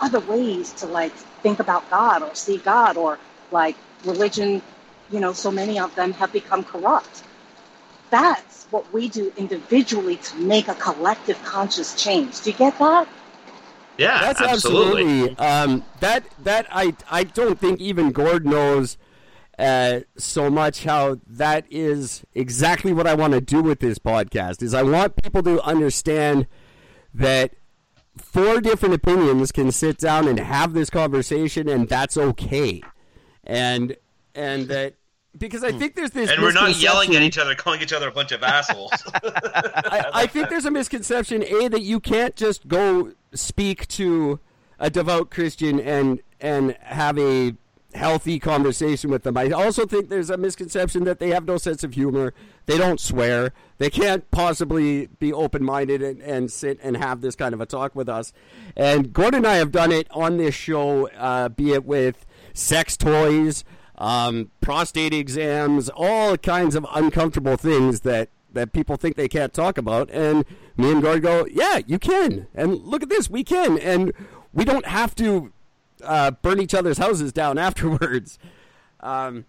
other ways to like think about God or see God or like religion, you know, so many of them have become corrupt. That's what we do individually to make a collective conscious change. Do you get that? Yeah, That's absolutely. absolutely, um, that that I I don't think even Gord knows uh, so much how that is exactly what I want to do with this podcast. Is I want people to understand that four different opinions can sit down and have this conversation, and that's okay. And and that because I hmm. think there's this And we're not yelling at each other, calling each other a bunch of assholes. I, I think there's a misconception, A, that you can't just go speak to a devout Christian and and have a healthy conversation with them. I also think there's a misconception that they have no sense of humor. They don't swear. They can't possibly be open minded and, and sit and have this kind of a talk with us. And Gordon and I have done it on this show, uh, be it with sex toys, um, prostate exams, all kinds of uncomfortable things that that people think they can't talk about. And me and Gord go, yeah, you can. And look at this, we can. And we don't have to uh, burn each other's houses down afterwards. Um,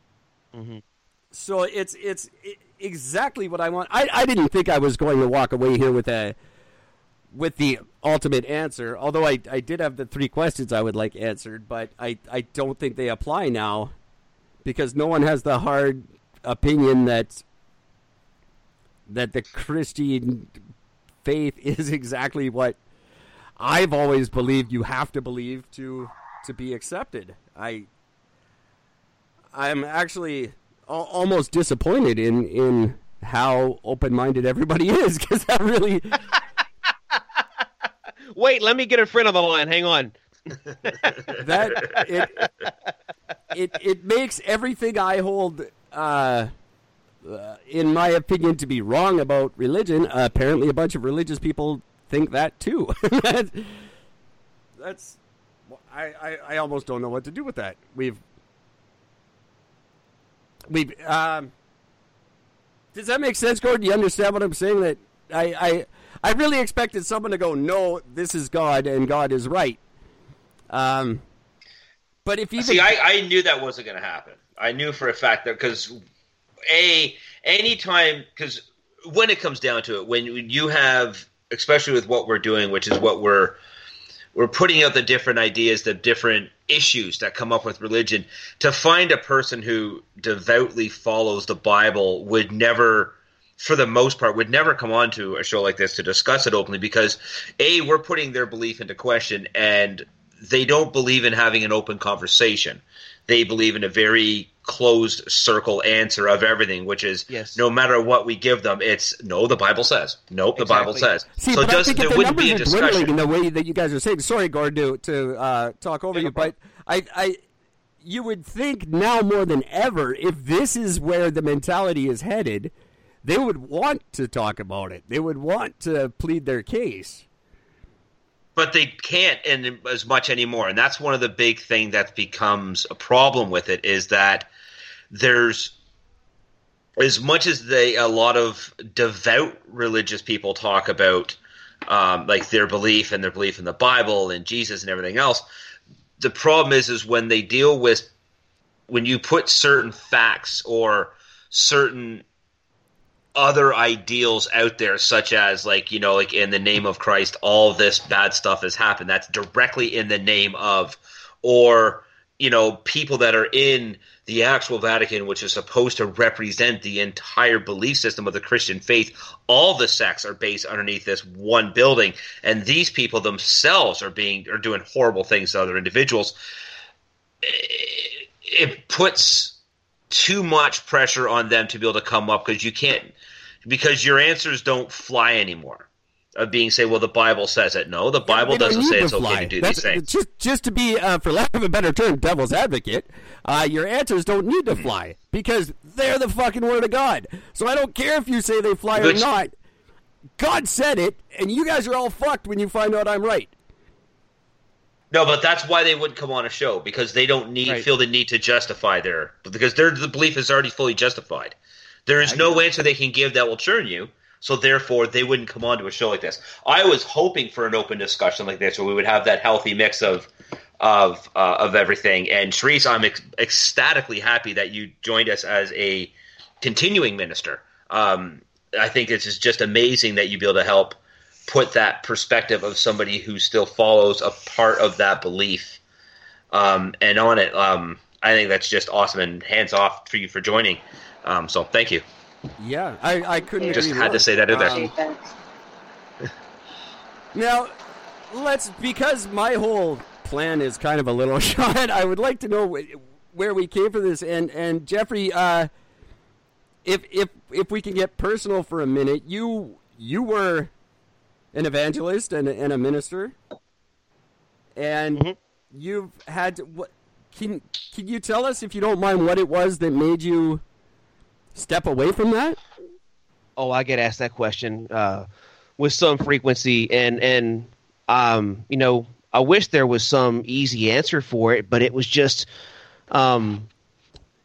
So it's it's i exactly what I want. I, I didn't think I was going to walk away here with a with the ultimate answer. Although I, I did have the three questions I would like answered, but I, I don't think they apply now because no one has the hard opinion that that the Christian faith is exactly what I've always believed you have to believe to to be accepted. I I'm actually al- almost disappointed in in how open minded everybody is because that really Wait, let me get a friend on the line. Hang on. that it it it makes everything I hold, uh, uh, in my opinion, to be wrong about religion. Uh, apparently, a bunch of religious people think that too. That- that's I, I I almost don't know what to do with that. We've we've um. Does that make sense, Gordon? Do you understand what I'm saying? That I, I I really expected someone to go, no, this is God and God is right. Um, but if even See, I, I knew that wasn't going to happen. I knew for a fact that because a anytime because when it comes down to it, when you have, especially with what we're doing, which is what we're we're putting out the different ideas, the different issues that come up with religion. To find a person who devoutly follows the Bible would never, for the most part, would never come on to a show like this to discuss it openly because a we're putting their belief into question and they don't believe in having an open conversation. They believe in a very closed circle answer of everything, which is Yes. no matter what we give them, it's no, the Bible says. Nope, the Bible says. See, so but it I doesn't, think if there the wouldn't be a numbers are discussion. in the way that you guys are saying. Sorry, Gord, to, to uh, talk over Yeah, no you, but I, I, you would think now more than ever, if this is where the mentality is headed, they would want to talk about it. They would want to plead their case. but they can't in as much anymore and that's one of the big thing that becomes a problem with it is that there's as much as they a lot of devout religious people talk about um, like their belief and their belief in the bible and jesus and everything else the problem is is when they deal with when you put certain facts or certain other ideals out there, such as like you know, like in the name of Christ, all this bad stuff has happened. That's directly in the name of, or you know, people that are in the actual Vatican, which is supposed to represent the entire belief system of the Christian faith. All the sects are based underneath this one building, and these people themselves are being are doing horrible things to other individuals. It puts too much pressure on them to be able to come up because you can't because your answers don't fly anymore of being say, well, the Bible says it. No, the Bible don't doesn't say it's okay fly. to do That's- these things. Just, just to be, uh, for lack of a better term, devil's advocate, uh, your answers don't need to fly because they're the fucking word of God. So I don't care if you say they fly or not. God said it, and you guys are all fucked when you find out I'm right. No, but that's why they wouldn't come on a show because they don't need Right. feel the need to justify their because their the belief is already fully justified. There is no answer they can give that will churn you, so therefore they wouldn't come on to a show like this. I was hoping for an open discussion like this where we would have that healthy mix of of uh, of everything. And Therese, I'm ec- ecstatically happy that you joined us as a continuing minister. Um, I think this is just amazing that you be able to help put that perspective of somebody who still follows a part of that belief um, and on it. Um, I think that's just awesome and hands off for you for joining. Um, so thank you. Yeah, I, I couldn't Just agree had to say that in there. Um, Okay. Now, let's because my whole plan is kind of a little shot. I would like to know where we came from this, and and Jeffrey, uh, if if if we can get personal for a minute, you you were an evangelist and a, and a minister, and you've had to, what can can you tell us if you don't mind what it was that made you step away from that? Oh, I get asked that question uh, with some frequency, and and um, you know, I wish there was some easy answer for it, but it was just, um,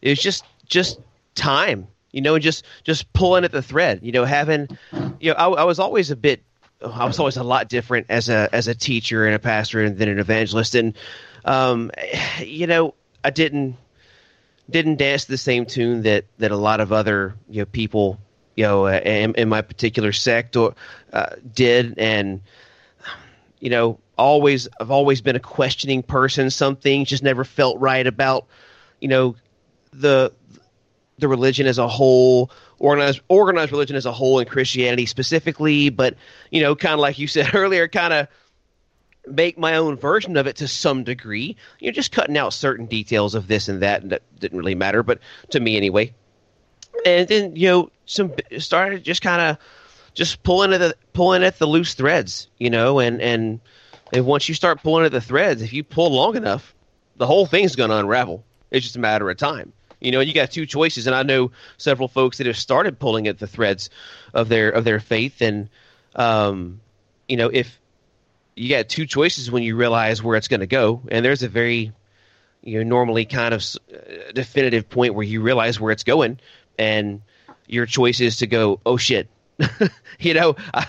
it was just just time, you know, and just just pulling at the thread, you know, having, you know, I, I was always a bit, I was always a lot different as a as a teacher and a pastor and then an evangelist, and um, you know, I didn't didn't dance the same tune that that a lot of other you know people you know uh, in, in my particular sect or uh, did. And you know always I've always been a questioning person. Some things just never felt right about you know the the religion as a whole organized organized religion as a whole and Christianity specifically. But you know kind of like you said earlier kind of make my own version of it to some degree. You're just cutting out certain details of this and that, and that didn't really matter, but to me anyway. And then you know, some started just kind of just pulling at the pulling at the loose threads, you know, and and and once you start pulling at the threads, if you pull long enough, the whole thing's going to unravel. It's just a matter of time. You know, you got two choices, and I know several folks that have started pulling at the threads of their of their faith, and um, you know, if you got two choices when you realize where it's going to go, and there's a very you know normally kind of uh, definitive point where you realize where it's going, and your choice is to go, oh shit, you know, I,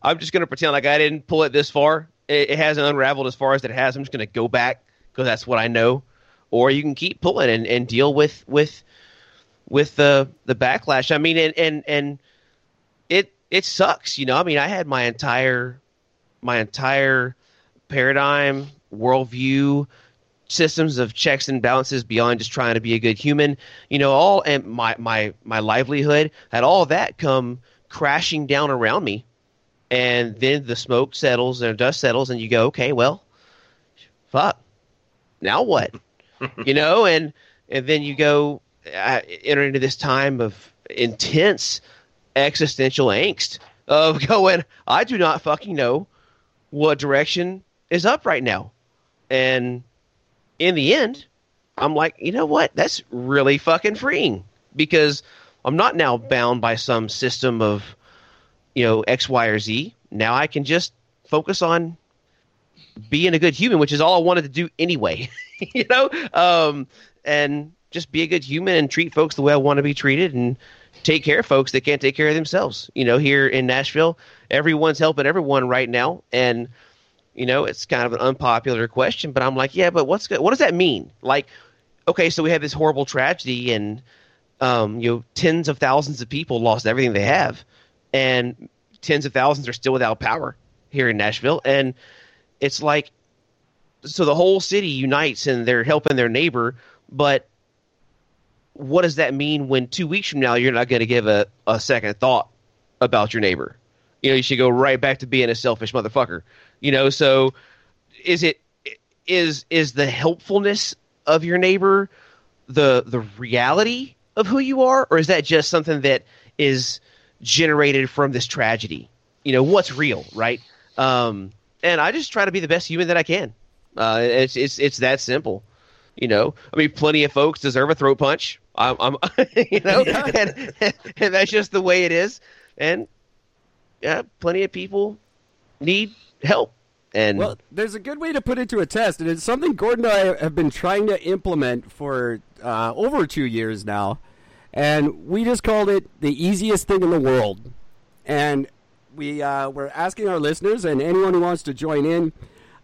I'm just going to pretend like I didn't pull it this far. It, it hasn't unraveled as far as it has. I'm just going to go back because that's what I know. Or you can keep pulling and, and deal with with with the the backlash. I mean, and and and it it sucks. You know, I mean, I had my entire my entire paradigm, worldview, systems of checks and balances beyond just trying to be a good human. You know, all and my my my livelihood had all that come crashing down around me, and then the smoke settles and dust settles, and you go, okay, well, fuck, now what? you know, and and then you go uh, enter into this time of intense existential angst of going, I do not fucking know what direction is up right now. And in the end, I'm like, you know what? That's really fucking freeing because I'm not now bound by some system of, you know, X, Y, or Z. Now I can just focus on being a good human, which is all I wanted to do anyway, you know? Um, and just be a good human and treat folks the way I want to be treated and take care of folks that can't take care of themselves. You know, here in Nashville, everyone's helping everyone right now. And, you know, it's kind of an unpopular question, but I'm like, yeah, but what's? What does that mean? Like, okay, so we have this horrible tragedy and, um, you know, tens of thousands of people lost everything they have, and tens of thousands are still without power here in Nashville, and it's like, so the whole city unites and they're helping their neighbor, but what does that mean when two weeks from now you're not going to give a, a second thought about your neighbor? You know, you should go right back to being a selfish motherfucker. You know, so is it is is the helpfulness of your neighbor the the reality of who you are, or is that just something that is generated from this tragedy? You know, what's real, right? Um, and I just try to be the best human that I can. Uh, it's it's it's that simple. You know, I mean, plenty of folks deserve a throat punch. I'm, I'm you know, and, and that's just the way it is. And yeah, plenty of people need help. And Well, there's a good way to put it to a test, and it's something Gordon and I have been trying to implement for uh, over two years now. And we just called it the easiest thing in the world. And we uh, we're asking our listeners and anyone who wants to join in.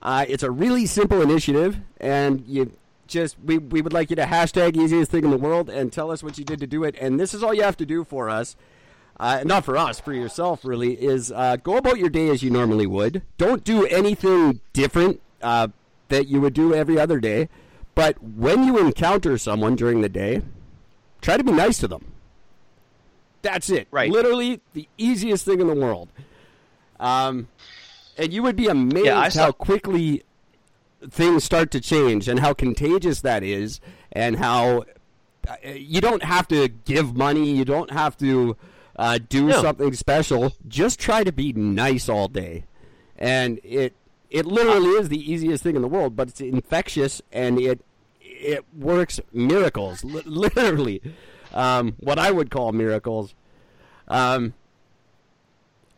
Uh, it's a really simple initiative, and you just we, we would like you to hashtag easiest thing in the world and tell us what you did to do it. And this is all you have to do for us uh, not for us, for yourself, really, is uh, go about your day as you normally would. Don't do anything different uh, that you would do every other day. But when you encounter someone during the day, try to be nice to them. That's it. Right. Literally the easiest thing in the world. Um, and you would be amazed Yeah, saw- how quickly things start to change and how contagious that is and how uh, you don't have to give money you don't have to uh, do No. something special just try to be nice all day and it it literally is the easiest thing in the world but it's infectious and it it works miracles li- literally um, what i would call miracles um,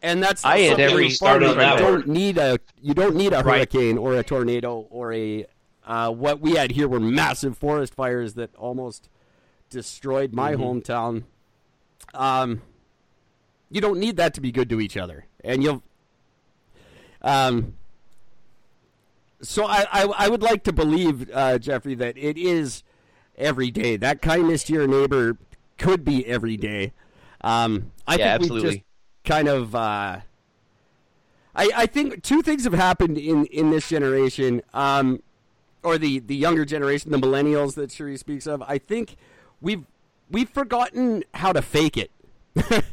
and that's I end something every- fun. Start on you that don't need a you don't need a Right. hurricane or a tornado or a uh, what we had here were massive forest fires that almost destroyed my Mm-hmm. hometown. Um, you don't need that to be good to each other, and you'll. Um. So I, I I would like to believe uh, Jeffrey that it is every day. That kindness to your neighbor could be every day. Um, I Yeah, think we absolutely. just kind of. Uh, I, I think two things have happened in, in this generation, um, or the, the younger generation, the millennials that Cherie speaks of. I think we've we've forgotten how to fake it.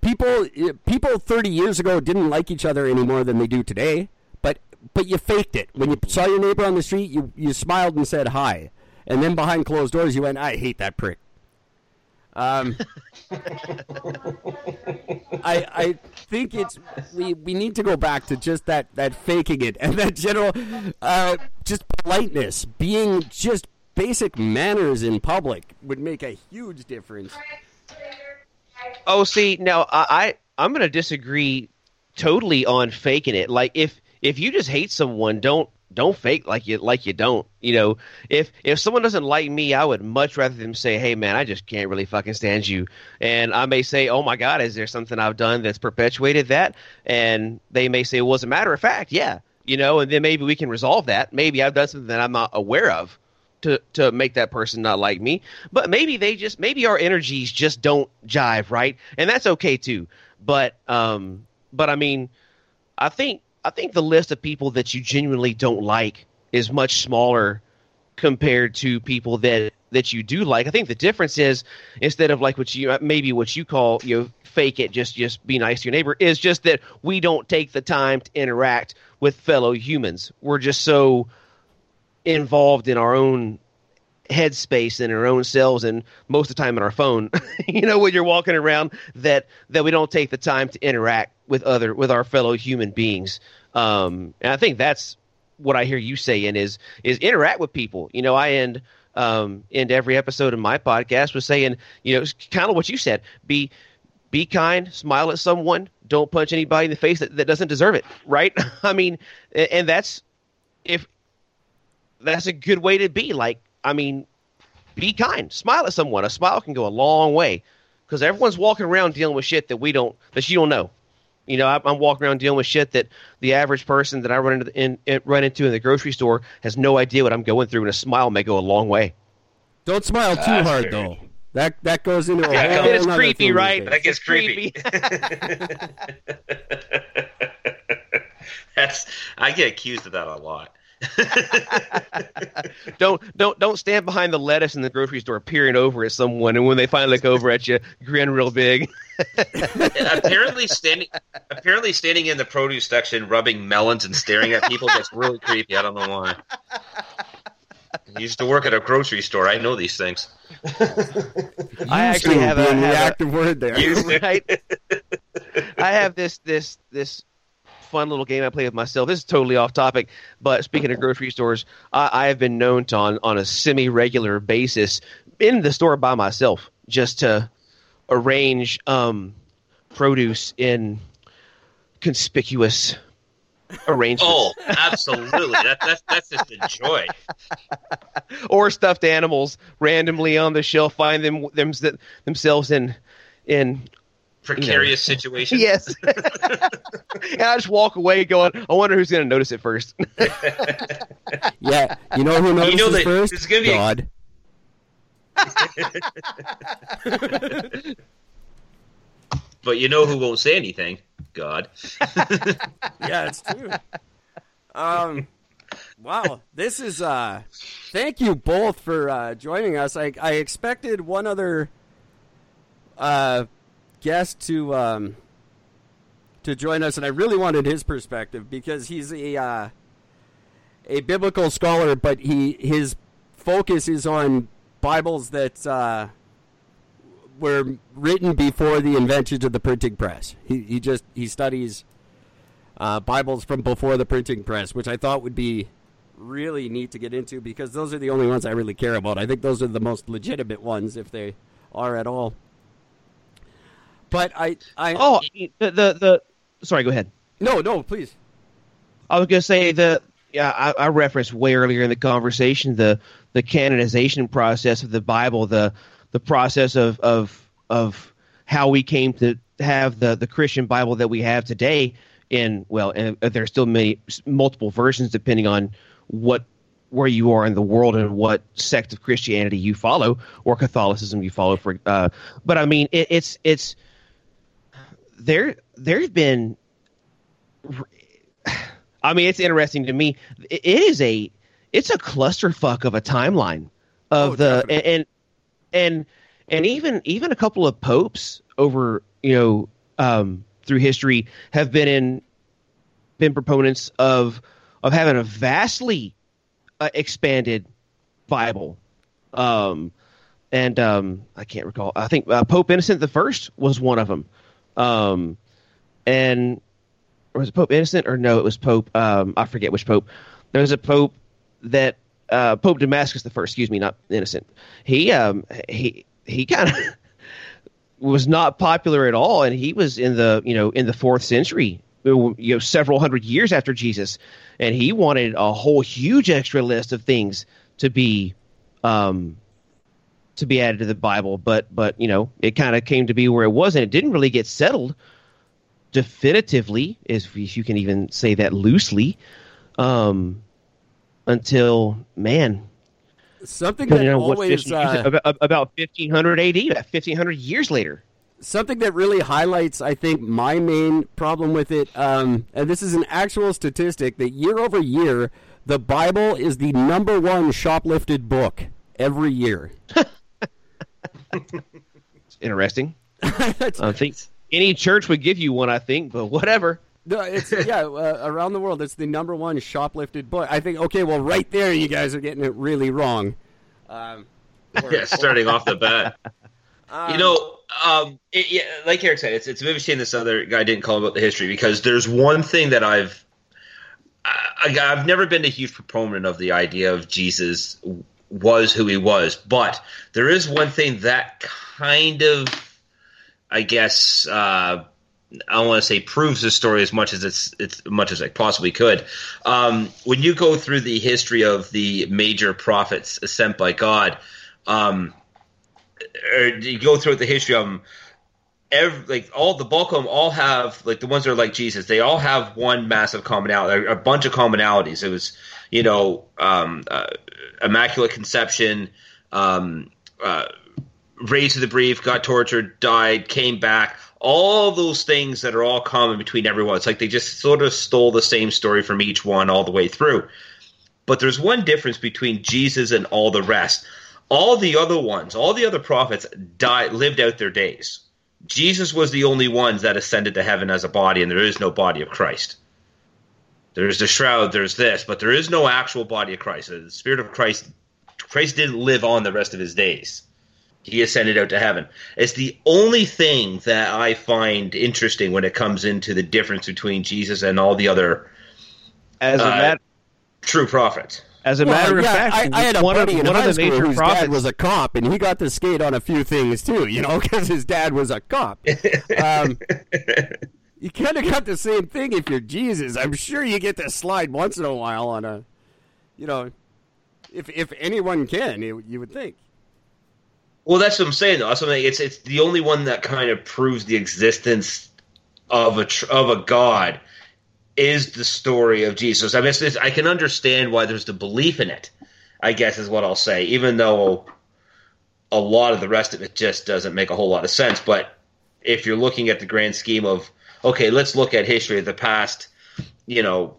people people 30 years ago didn't like each other any more than they do today, but but you faked it. When you saw your neighbor on the street, you you smiled and said hi, and then behind closed doors, you went, "I hate that prick." Um, I I think it's we, we need to go back to just that, that faking it and that general uh, just politeness, being just basic manners in public would make a huge difference. Oh, see, now I, I I'm going to disagree totally on faking it. Like if if you just hate someone, don't don't fake like you like you don't. You know, if if someone doesn't like me, I would much rather them say, "Hey, man, I just can't really fucking stand you." And I may say, "Oh my God, is there something I've done that's perpetuated that?" And they may say, "Well, as a matter of fact, yeah." You know, and then maybe we can resolve that. Maybe I've done something that I'm not aware of to to make that person not like me. But maybe they just maybe our energies just don't jive, right? And that's okay too. But um but I mean, I think I think the list of people that you genuinely don't like is much smaller compared to people that that you do like. I think the difference is instead of like what you maybe what you call you know, fake it, just just be nice to your neighbor, is just that we don't take the time to interact with fellow humans. We're just so involved in our own headspace and our own selves and most of the time in our phone. You know when you're walking around that that we don't take the time to interact with other with our fellow human beings. Um and i think that's what i hear you saying is is interact with people. You know i end um end every episode of my podcast with saying you know kind of what you said be be kind, smile at someone, don't punch anybody in the face that, that doesn't deserve it, right? I mean, and that's if that's a good way to be. Like, I mean, be kind, smile at someone. A smile can go a long way because everyone's walking around dealing with shit that we don't, that you don't know. You know, I'm, I'm walking around dealing with shit that the average person that I run into in, in run into in the grocery store has no idea what I'm going through, and a smile may go a long way. Don't smile too That's hard, fair. though. That that goes into a Yeah, whole It is creepy, right? these That gets creepy. That's I get accused of that a lot. don't don't don't stand behind the lettuce in the grocery store peering over at someone, and when they finally look over at you, grin real big. apparently standing apparently standing in the produce section rubbing melons and staring at people gets really creepy. I don't know why. I used to work at a grocery store. I know these things. I actually have a, being the have a- active word there. right? I have this this this fun little game I play with myself. This is totally off topic, but speaking of grocery stores, I, I have been known to on on a semi regular basis in the store by myself just to arrange um, produce in conspicuous arrangements. Oh, absolutely. That, that's that's just a joy. or stuffed animals randomly on the shelf find them, them themselves in in Precarious situation. yes and i just walk away going i wonder who's going to notice it first yeah, you know who notices know that first? it's gonna be a- God. But you know who won't say anything? God. yeah, it's true. Um, wow, this is. uh Thank you both for uh joining us. I I expected one other uh guest to um to join us, and I really wanted his perspective because he's a uh, a biblical scholar, but he his focus is on Bibles that uh, were written before the invention of the printing press. He he just he studies uh, Bibles from before the printing press, which I thought would be really neat to get into because those are the only ones I really care about. I think those are the most legitimate ones, if they are at all. But I, I oh the, the the sorry go ahead no, no, please. i was going to say the yeah I, I referenced way earlier in the conversation the the canonization process of the bible the the process of of of how we came to have the the christian bible that we have today in well and there are still many multiple versions depending on what where you are in the world and what sect of christianity you follow or catholicism you follow for uh but i mean it, it's it's there there's been I mean, it's interesting to me. It is a it's a clusterfuck of a timeline of Oh, the definitely. and and and even even a couple of popes over you know um, through history have been in been proponents of of having a vastly uh, expanded Bible. Um, and um, I can't recall. I think uh, Pope Innocent the First was one of them. Um, and was it Pope Innocent or no? It was Pope. Um, I forget which Pope. There was a Pope that uh, Pope Damasus the First. Excuse me, not Innocent. He um he he kind of was not popular at all, and he was in the you know in the fourth century, you know, several hundred years after Jesus, and he wanted a whole huge extra list of things to be um to be added to the Bible, but but you know it kind of came to be where it was, and it didn't really get settled definitively, if you can even say that loosely, um, until man, Something you know always 15 uh, about, about fifteen hundred A.D. About fifteen hundred years later. something that really highlights, I think, my main problem with it, um, and this is an actual statistic that year over year, the Bible is the number one shoplifted book every year. It's interesting. I think any church would give you one. I think, but whatever. No, it's yeah. Uh, around the world, it's the number one shoplifted book. I think. Okay, well, right there, you guys are getting it really wrong. Um, or- Yeah, starting off the bat. you know, um, it, yeah, like Eric said, it's it's a bit of a shame this other guy didn't call about the history because there's one thing that I've I, I've never been a huge proponent of the idea of Jesus was who he was, but there is one thing that kind of, I guess, uh, I don't want to say proves the story as much as it's it's as much as I possibly could. Um, when you go through the history of the major prophets sent by God, um, or you go through the history of them. Every, like all the bulk of them all have like the ones that are like Jesus. They all have one massive commonality, a bunch of commonalities. It was you know um, uh, immaculate conception, um, uh, raised to the brief, got tortured, died, came back. All those things that are all common between everyone. It's like they just sort of stole the same story from each one all the way through. But there's one difference between Jesus and all the rest. All the other ones, all the other prophets died, lived out their days. Jesus was the only ones that ascended to heaven as a body, and there is no body of Christ. There's the shroud, there's this, but there is no actual body of Christ. The Spirit of Christ, Christ didn't live on the rest of his days. He ascended out to heaven. It's the only thing that I find interesting when it comes into the difference between Jesus and all the other As a Uh, matter, true prophts. as a Well, matter of yeah, fact, I, I had a one buddy of, in one high of the school major whose prophets dad was a cop, and he got to skate on a few things too, you know, because his dad was a cop. Um, you kind of got the same thing if you're Jesus. I'm sure you get to slide once in a while on a, you know, if if anyone can, you, you would think. Well, that's what I'm saying. Though. Saying. It's it's the only one that kind of proves the existence of a of a God is the story of Jesus. I mean, it's, it's, I can understand why there's the belief in it. I guess is what I'll say, even though a lot of the rest of it just doesn't make a whole lot of sense. But if you're looking at the grand scheme of okay, let's look at history of the past. You know,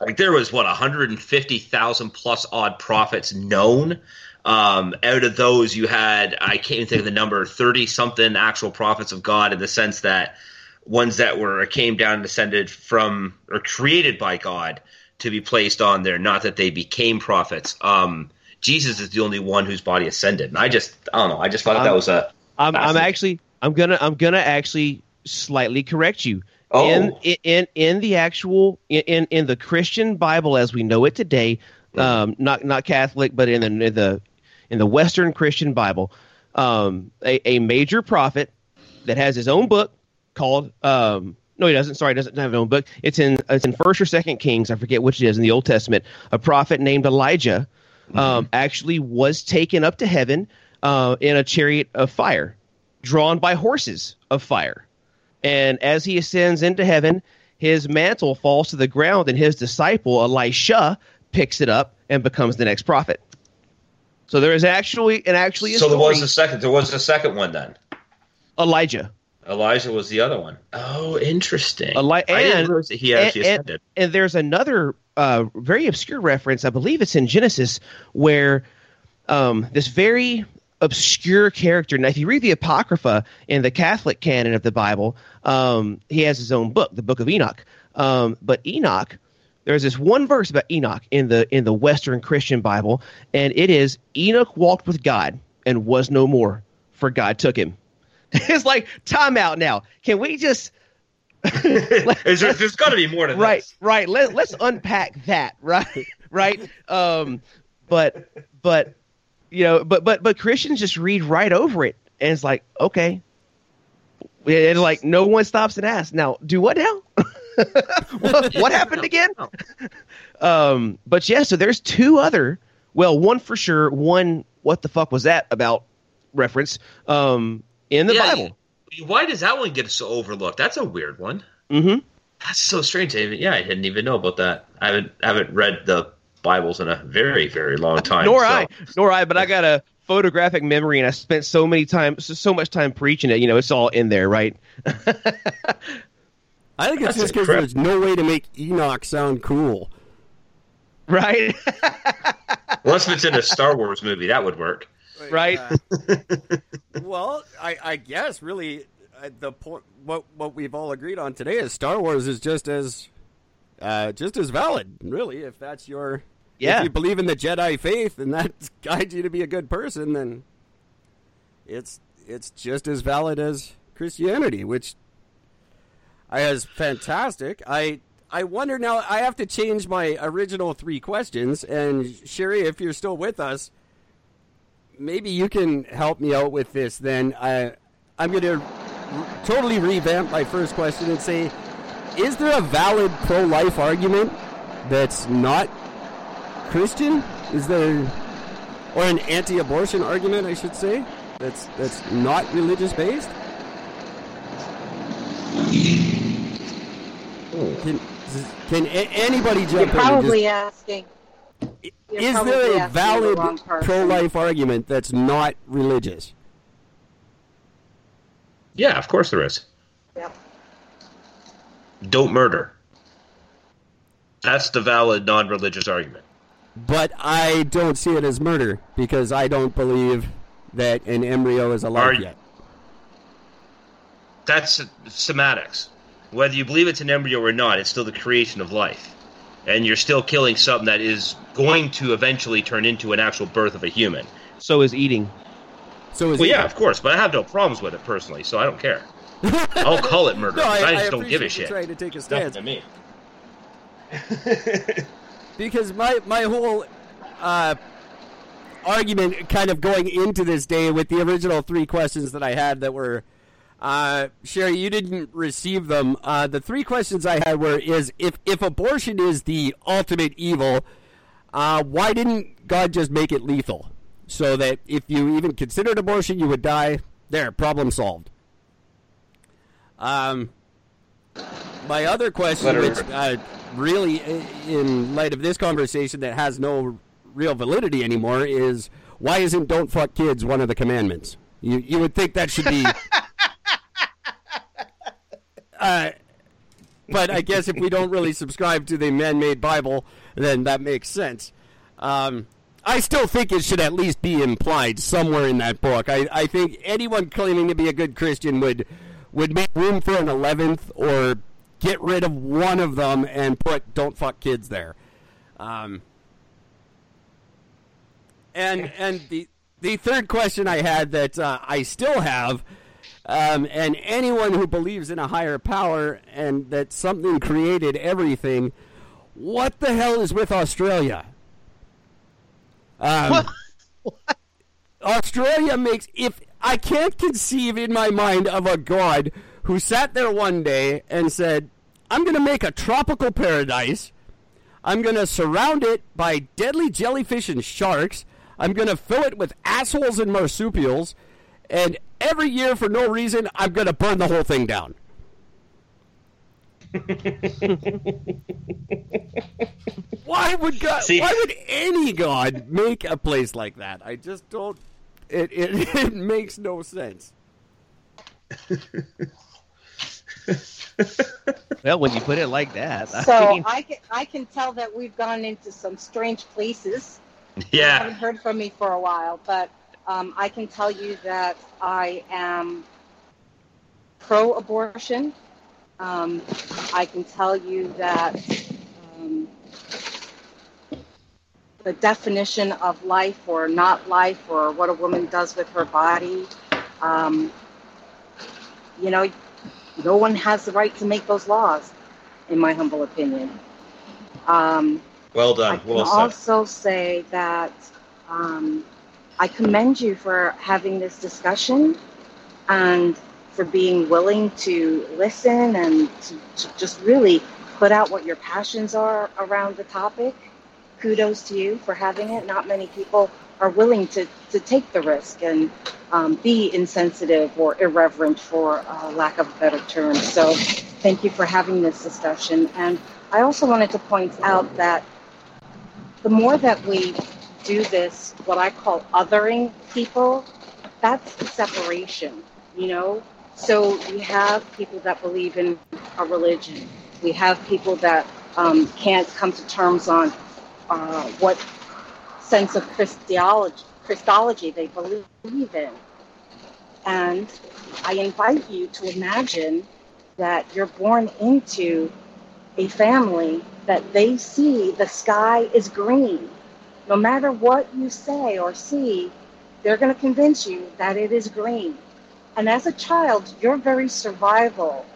like there was what 150,000 plus odd prophets known. Um, out of those, you had I can't even think of the number, thirty something actual prophets of God in the sense that ones that were came down and descended from or created by God to be placed on there, not that they became prophets. Um, Jesus is the only one whose body ascended, and I just I don't know. I just thought that Um, was a I'm, I'm actually I'm gonna I'm gonna actually slightly correct you. Oh. In in in the actual in in the Christian Bible as we know it today, um, not not Catholic, but in the in the in the Western Christian Bible, um, a, a major prophet that has his own book called um, no he doesn't. Sorry he doesn't have his own book. It's in it's in first or second kings. I forget which it is in the old testament. A prophet named elijah um, actually was taken up to heaven uh, in a chariot of fire drawn by horses of fire and as he ascends into heaven his mantle falls to the ground and his disciple elisha picks it up and becomes the next prophet so there is actually an actually a so there was a second. There was a second one then. elijah Elijah was the other one. Oh, interesting. Eli- I didn't and- realize that he actually and, ascended. and, and there's another uh, very obscure reference. I believe it's in Genesis where um, this very obscure character. Now, if you read the Apocrypha in the Catholic canon of the Bible, um, he has his own book, the Book of Enoch. Um, but Enoch, there's this one verse about Enoch in the in the Western Christian Bible, and it is Enoch walked with God and was no more, for God took him. it's like time out now. Can we just there's got to be more to right this. right Let, let's unpack that right right um but but you know but but but christians just read right over it and it's like okay and like no one stops and asks now do what now what, what happened again um but yeah so there's two other well one for sure one what the fuck was that about reference um in the Yeah, bible Why does that one get so overlooked? That's a weird one. mm-hmm That's so strange. I even, yeah, I didn't even know about that. I haven't haven't read the Bibles in a very very long time. nor so- I, nor I. But I got a photographic memory, and I spent so many time, so, so much time preaching it. You know, it's all in there, right? I think it's That's just because there's no way to make Enoch sound cool. Right, Unless if it's in a Star Wars movie, that would work. right. Well, I, I guess really uh, the point what what we've all agreed on today is Star Wars is just as uh, just as valid, really. If that's your Yeah. if you believe in the Jedi faith and that guides you to be a good person, then it's it's just as valid as Christianity, which I is fantastic. I I wonder now. I have to change my original three questions, and Cherie, if you're still with us, maybe you can help me out with this. Then I I'm going to totally revamp my first question and say, is there a valid pro-life argument that's not Christian? Is there or an anti-abortion argument, I should say, that's that's not religious based? Can, can a- anybody You're jump in? and probably asking. you're is probably there a asking the valid wrong pro-life argument that's not religious? Yeah, of course there is. Yep. Don't murder. That's the valid non-religious argument. But I don't see it as murder because I don't believe that an embryo is alive Are- yet. That's semantics. Whether you believe it's an embryo or not, it's still the creation of life. And you're still killing something that is going to eventually turn into an actual birth of a human. So is eating. So is Well, it- yeah, of course, but I have no problems with it personally, so I don't care. I'll call it murder. No, I, I, I just don't give a appreciate you shit. Trying to take a Nothing to me. because my my whole uh, argument, kind of going into this day, with the original three questions that I had that were. Uh, Cherie, you didn't receive them. Uh, the three questions I had were: is if if abortion is the ultimate evil, uh, why didn't God just make it lethal, so that if you even considered abortion, you would die? There, problem solved. Um, my other question, Let her- which uh, really, in light of this conversation that has no real validity anymore, is why isn't "Don't fuck kids" one of the commandments? You you would think that should be. uh, but I guess if we don't really subscribe to the man-made Bible, then that makes sense. Um, I still think it should at least be implied somewhere in that book. I, I think anyone claiming to be a good Christian would would make room for an eleventh or get rid of one of them and put "Don't fuck kids" there. Um, and and the the third question I had that uh, I still have, um, and anyone who believes in a higher power and that something created everything, what the hell is with Australia? Um, Australia makes if I can't conceive in my mind of a god who sat there one day and said, "I'm going to make a tropical paradise." I'm going to surround it by deadly jellyfish and sharks. I'm going to fill it with assholes and marsupials. And every year, for no reason, I'm going to burn the whole thing down. why would God? See- why would any god make a place like that? I just don't. It it, it makes no sense. Well, when you put it like that, I So mean, I can, I can tell that we've gone into some strange places. You Yeah. haven't heard from me for a while, but um, I can tell you that I am pro-abortion. Um, I can tell you that um, the definition of life or not life or what a woman does with her body, um, you know, no one has the right to make those laws, in my humble opinion. Um, Well I done. can Well also say that um, I commend you for having this discussion and for being willing to listen and to, to just really put out what your passions are around the topic. Kudos to you for having it. Not many people are willing to, to take the risk and um, be insensitive or irreverent, for uh, lack of a better term. So, thank you for having this discussion. And I also wanted to point out that the more that we do this, what I call othering people, that's the separation, you know? So we have people that believe in a religion. We have people that um, can't come to terms on uh, what sense of Christology, Christology they believe in. And I invite you to imagine that you're born into a family that they see the sky is green. No matter what you say or see, they're going to convince you that it is green. And as a child, your very survival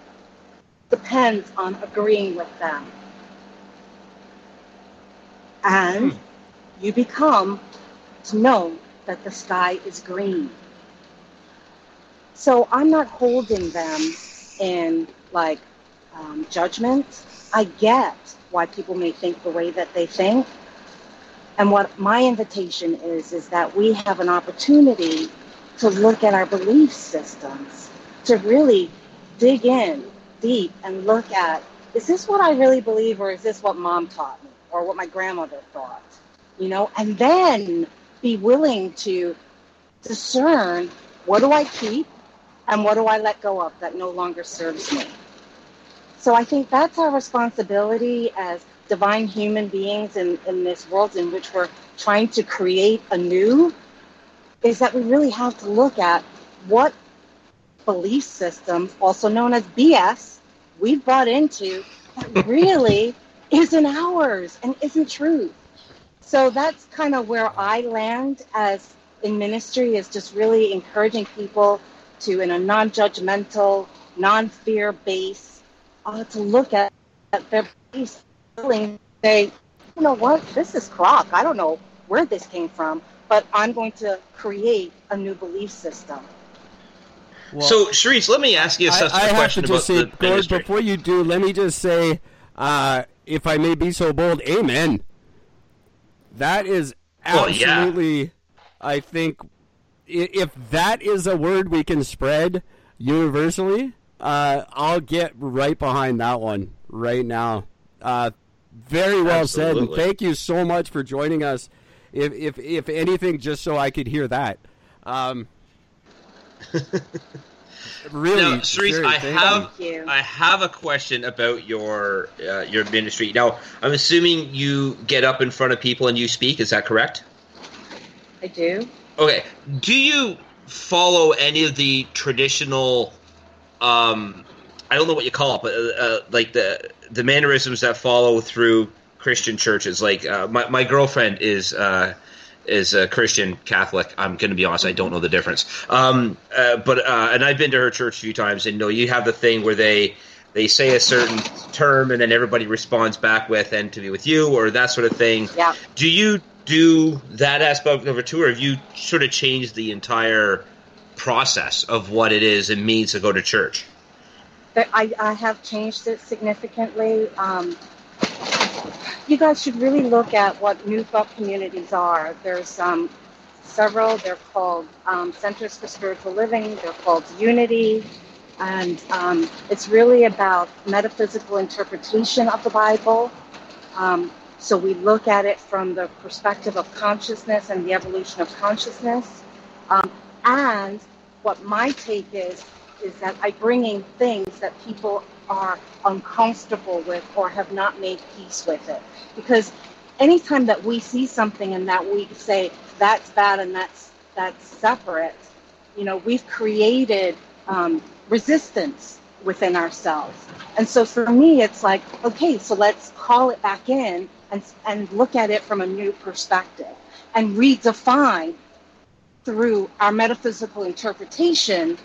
depends on agreeing with them. And hmm. You become to know that the sky is green. So I'm not holding them in like um, judgment. I get why people may think the way that they think. And what my invitation is, is that we have an opportunity to look at our belief systems, to really dig in deep and look at is this what I really believe, or is this what mom taught me, or what my grandmother thought? You know, and then be willing to discern what do I keep And what do I let go of that no longer serves me? So I think that's our responsibility as divine human beings in, in this world in which we're trying to create anew is that we really have to look at what belief systems, also known as BS, we've brought into that really isn't ours and isn't truth. So that's kind of where I land as in ministry is just really encouraging people to, in a non-judgmental, non-fear base, uh, to look at, at their beliefs, and say, you know what, this is crock. I don't know where this came from, but I'm going to create a new belief system. Well, so, Sharice, let me ask you a, I, I have question to about just say, the Gord, before you do, let me just say, uh, if I may be so bold, amen. That is Well, yeah. absolutely, I think, if that is a word we can spread universally, uh, I'll get right behind that one right now. Uh, very well said, and thank you so much for joining us. If if if anything, just so I could hear that. Um, really, Now, Cerise, Cherie, I have I have a question about your uh, your ministry. Now, I'm assuming you get up in front of people and you speak. Is that correct? I do. Okay. Do you follow any of the traditional? Um, I don't know what you call it, but uh, uh, like the the mannerisms that follow through Christian churches. Like uh, my my girlfriend is. Is a Christian Catholic. I'm going to be honest; I don't know the difference. Um, uh, but uh, and I've been to her church a few times, and no, you have the thing where they they say a certain term, and then everybody responds back with "and to be with you" or that sort of thing. Yeah. Do you do that aspect of a tour? Have you sort of changed the entire process of what it is and means to go to church? But I, I have changed it significantly. Um, you guys should really look at what New Thought communities are. There's um, several. They're called um, Centers for Spiritual Living. They're called Unity. And um, it's really about metaphysical interpretation of the Bible. Um, so we look at it from the perspective of consciousness and the evolution of consciousness. Um, and what my take is, is that I bring in things that people are uncomfortable with or have not made peace with it. Because anytime that we see something and that we say that's bad and that's that's separate, you know, we've created um, resistance within ourselves. And so for me, it's like, okay, so let's call it back in and and look at it from a new perspective and redefine through our metaphysical interpretation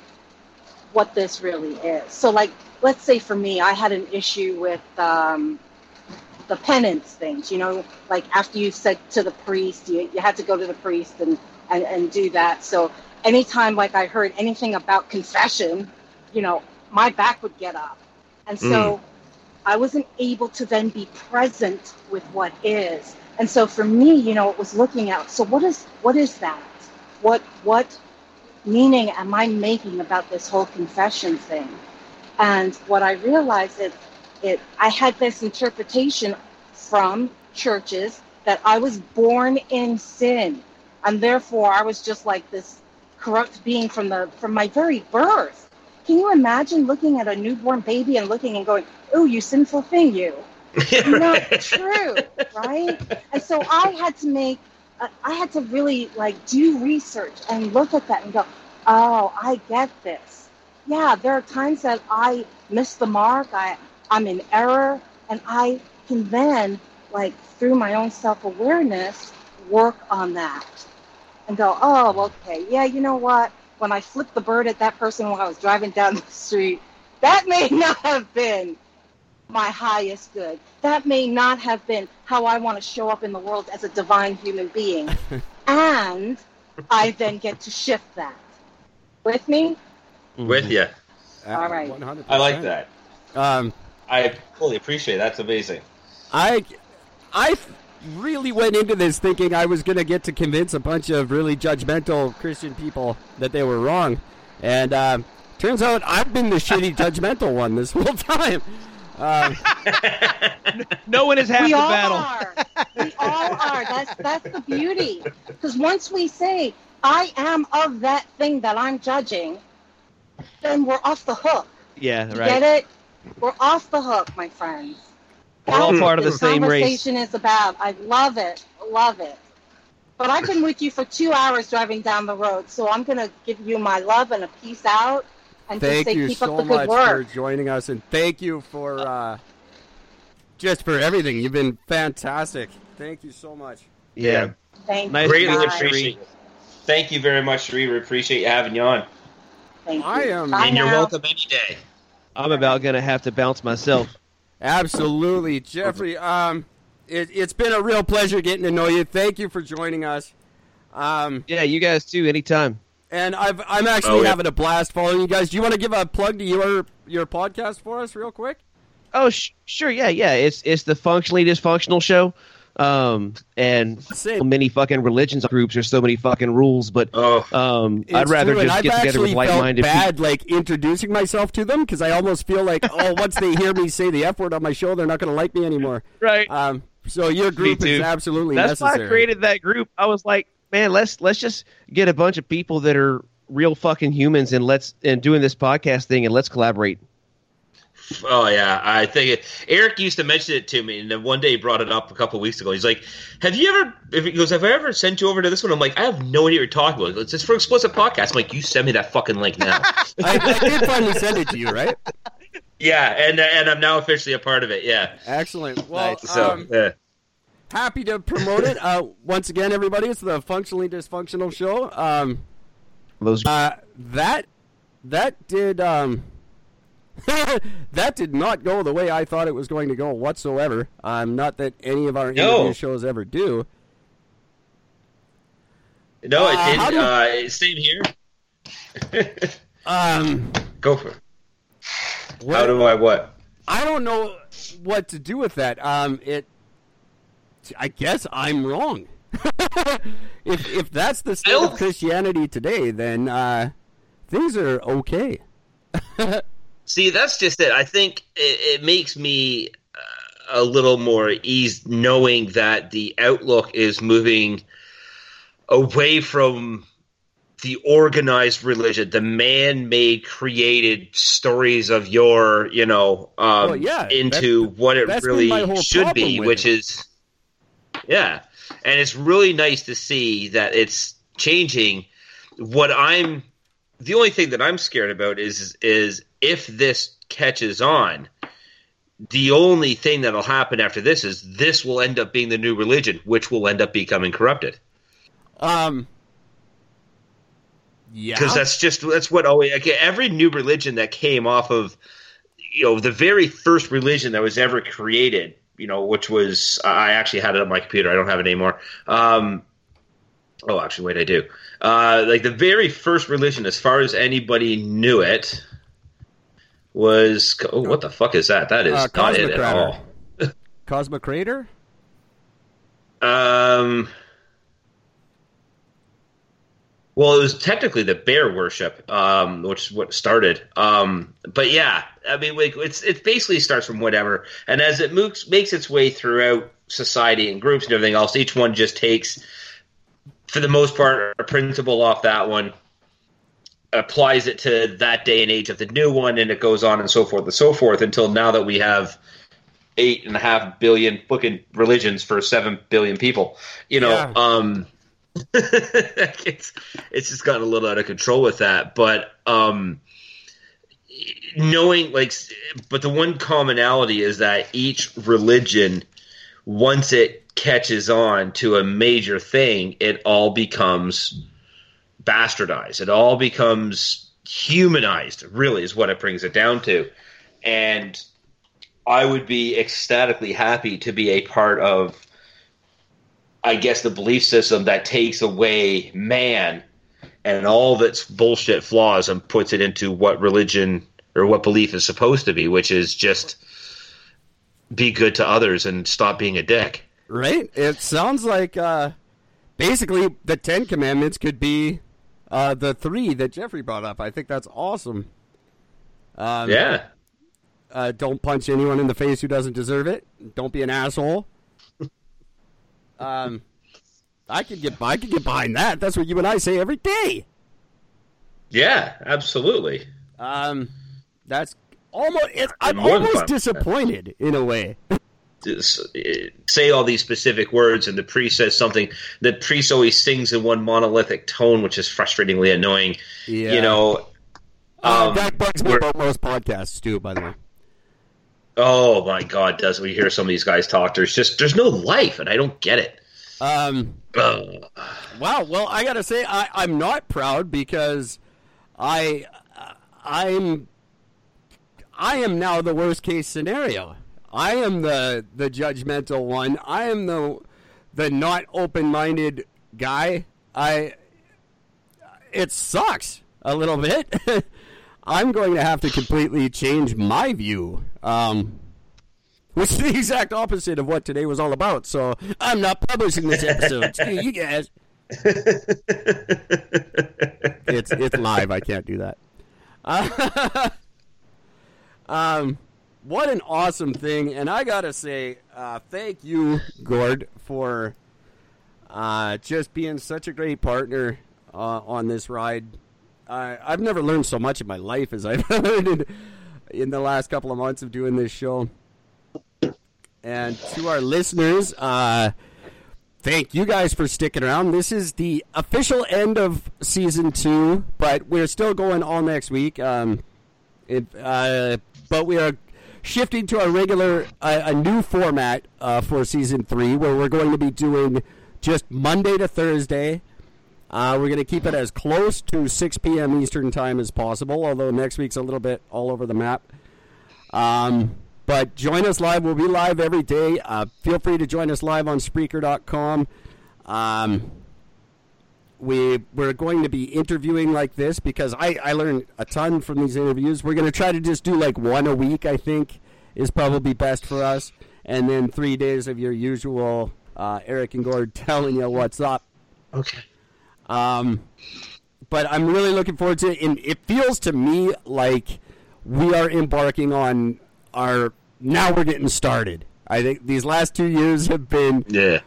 what this really is. So, like, let's say for me, I had an issue with um, the penance things. You know, like after you said to the priest, you, you had to go to the priest and, and, and do that. So, anytime like I heard anything about confession, you know, my back would get up. And so I wasn't able to then be present with what is. And so for me, you know, it was looking out. so what is what is that? What what meaning am I making about this whole confession thing? And what I realized is it I had this interpretation from churches that I was born in sin. And therefore I was just like this corrupt being from the from my very birth. Can you imagine looking at a newborn baby and looking and going, "Oh, you sinful thing, you." Not true, right? And so I had to make, I had to really like do research and look at that and go, "Oh, I get this." Yeah, there are times that I miss the mark. I I'm in error, and I can then like through my own self awareness work on that and go, oh, okay, yeah, you know what? When I flipped the bird at that person while I was driving down the street, that may not have been my highest good. That may not have been how I want to show up in the world as a divine human being. and I then get to shift that. With me? With you. All right. 100%. I like that. Um, I fully appreciate it. That's amazing. I, I really went into this thinking I was going to get to convince a bunch of really judgmental Christian people that they were wrong, and um, turns out I've been the shitty judgmental one this whole time. Um, No one is half we the all battle. are. We all are. That's that's the beauty. Because once we say, "I am of that thing that I'm judging," then we're off the hook. Yeah, You right. get it? We're off the hook, my friends. We're all part what of the same race. conversation is about. I love it. Love it. But I've been with you for two hours driving down the road, so I'm going to give you my love and a peace out and just Thank say you keep so up the much work. for joining us, and thank you for uh, just for everything. You've been fantastic. Thank you so much. Yeah. Thank Nice you. Greatly guys. appreciate it. Thank you very much, Cherie. We appreciate you having you on. Thank you. I am- Bye and you're welcome any day. I'm about gonna have to bounce myself. Absolutely, Jeffrey. Um, it, it's been a real pleasure getting to know you. Thank you for joining us. Um, Yeah, you guys too. Anytime. And I've, I'm actually Oh, yeah. having a blast following you guys. Do you want to give a plug to your your podcast for us, real quick? Oh, sh- sure. Yeah, yeah. It's it's the functionally dysfunctional show. Um, and Same. so many fucking religions groups. There's so many fucking rules, but Oh, um, It's I'd rather true, and just I've get together with felt like-minded bad, people. like introducing myself to them because I almost feel like, oh, once they hear me say the f word on my show, they're not going to like me anymore. Right. Um, so your group too. is absolutely That's why. I created that group. I was like, man, let's let's just get a bunch of people that are real fucking humans and let's and doing this podcast thing and let's collaborate. oh yeah. I think it, Eric used to mention it to me, and then one day he brought it up a couple weeks ago. He's like, "Have you ever?" If he goes, "Have I ever sent you over to this one?" I'm like, "I have no idea what you're talking about." It's just for explicit podcast. I'm like, "You send me that fucking link now." I, I did finally send it to you, right? yeah, and and I'm now officially a part of it. Yeah. Excellent. Well, So um, yeah. Happy to promote it. Uh, once again, everybody, it's the Functionally Dysfunctional Show. Um, Those uh, that that did um, that did not go the way I thought it was going to go whatsoever. Um, not that any of our No. interview shows ever do. no, it uh, didn't. how do- uh, same here. Um, Go for it. what- How do I what? I don't know what to do with that. Um, it. I guess I'm wrong. if if that's the state of Christianity today, then uh, things are okay. See, that's just it. I think it, it makes me uh, a little more ease knowing that the outlook is moving away from the organized religion, the man-made, created stories of your, you know, um, Well, yeah, into what it really should be, which it. is, yeah, and it's really nice to see that it's changing. What I'm the only thing that I'm scared about is is if this catches on, the only thing that'll happen after this is this will end up being the new religion, which will end up becoming corrupted. Um. Yeah. Because that's just that's what always like, every new religion that came off of you know the very first religion that was ever created, you know, which was I actually had it on my computer. I don't have it anymore. Um, oh, actually, wait, I do. Uh, like the very first religion, as far as anybody knew it, was oh, what the fuck is that? That is Uh, not it at all. Cosmic Crater. Um. Well, it was technically the bear worship, um, which is what started. Um, but yeah, I mean, like, it's it basically starts from whatever, and as it moves, makes its way throughout society and groups and everything else, each one just takes, for the most part, a principle off that one, applies it to that day and age of the new one, and it goes on and so forth and so forth until now that we have eight and a half billion fucking religions for seven billion people. You know, Yeah. um, it's it's just gotten a little out of control with that. But um, knowing like, but the one commonality is that each religion, once it catches on to a major thing, it all becomes bastardized. It all becomes humanized. Really, is what it brings it down to, and. I would be ecstatically happy to be a part of, I guess, the belief system that takes away man and all of its bullshit flaws and puts it into what religion or what belief is supposed to be, which is just be good to others and stop being a dick. Right. It sounds like uh, basically the Ten Commandments could be uh, the three that Jeffrey brought up. I think that's awesome. Um, Yeah. Uh, don't punch anyone in the face who doesn't deserve it. Don't be an asshole. Um, I could get I could get behind that. That's what you and I say every day. Yeah, absolutely. Um, that's almost. I'm almost disappointed in a way. Uh, say all these specific words, and the priest says something. The priest always sings in one monolithic tone, which is frustratingly annoying. Yeah. You know, Uh, um, that bugs me about most podcasts too. By the way. Oh my god, does we hear some of these guys talk? There's just there's no life, and I don't get it. Um. Ugh. Wow. Well, I gotta say, I, I'm not proud because I, I'm, I am now the worst case scenario. I am the the judgmental one. I am the the not open minded guy. I. It sucks a little bit. I'm going to have to completely change my view. Um, which is the exact opposite of what today was all about. So I'm not publishing this episode. Screw you guys. it's it's live. I can't do that. Uh, um, what an awesome thing! And I gotta say, uh, thank you, Gord, for uh, just being such a great partner uh, on this ride. Uh, I've never learned so much in my life as I've learned in, in the last couple of months of doing this show. And to our listeners, uh, thank you guys for sticking around. This is the official end of season two, but we're still going all next week. Um, it, uh, but we are shifting to a regular, uh, a new format uh, for season three, where we're going to be doing just Monday to Thursday. Uh, we're going to keep it as close to 6 p.m. Eastern time as possible, although next week's a little bit all over the map. Um, but join us live. We'll be live every day. Uh, feel free to join us live on Spreaker.com. Um, we we're going to be interviewing like this because I, I learned a ton from these interviews. We're going to try to just do like one a week. I think is probably best for us, and then three days of your usual uh, Eric and Gord telling you what's up. Okay. Um, but I'm really looking forward to it. And it feels to me like we are embarking on our. Now we're getting started. I think these last two years have been. Yeah.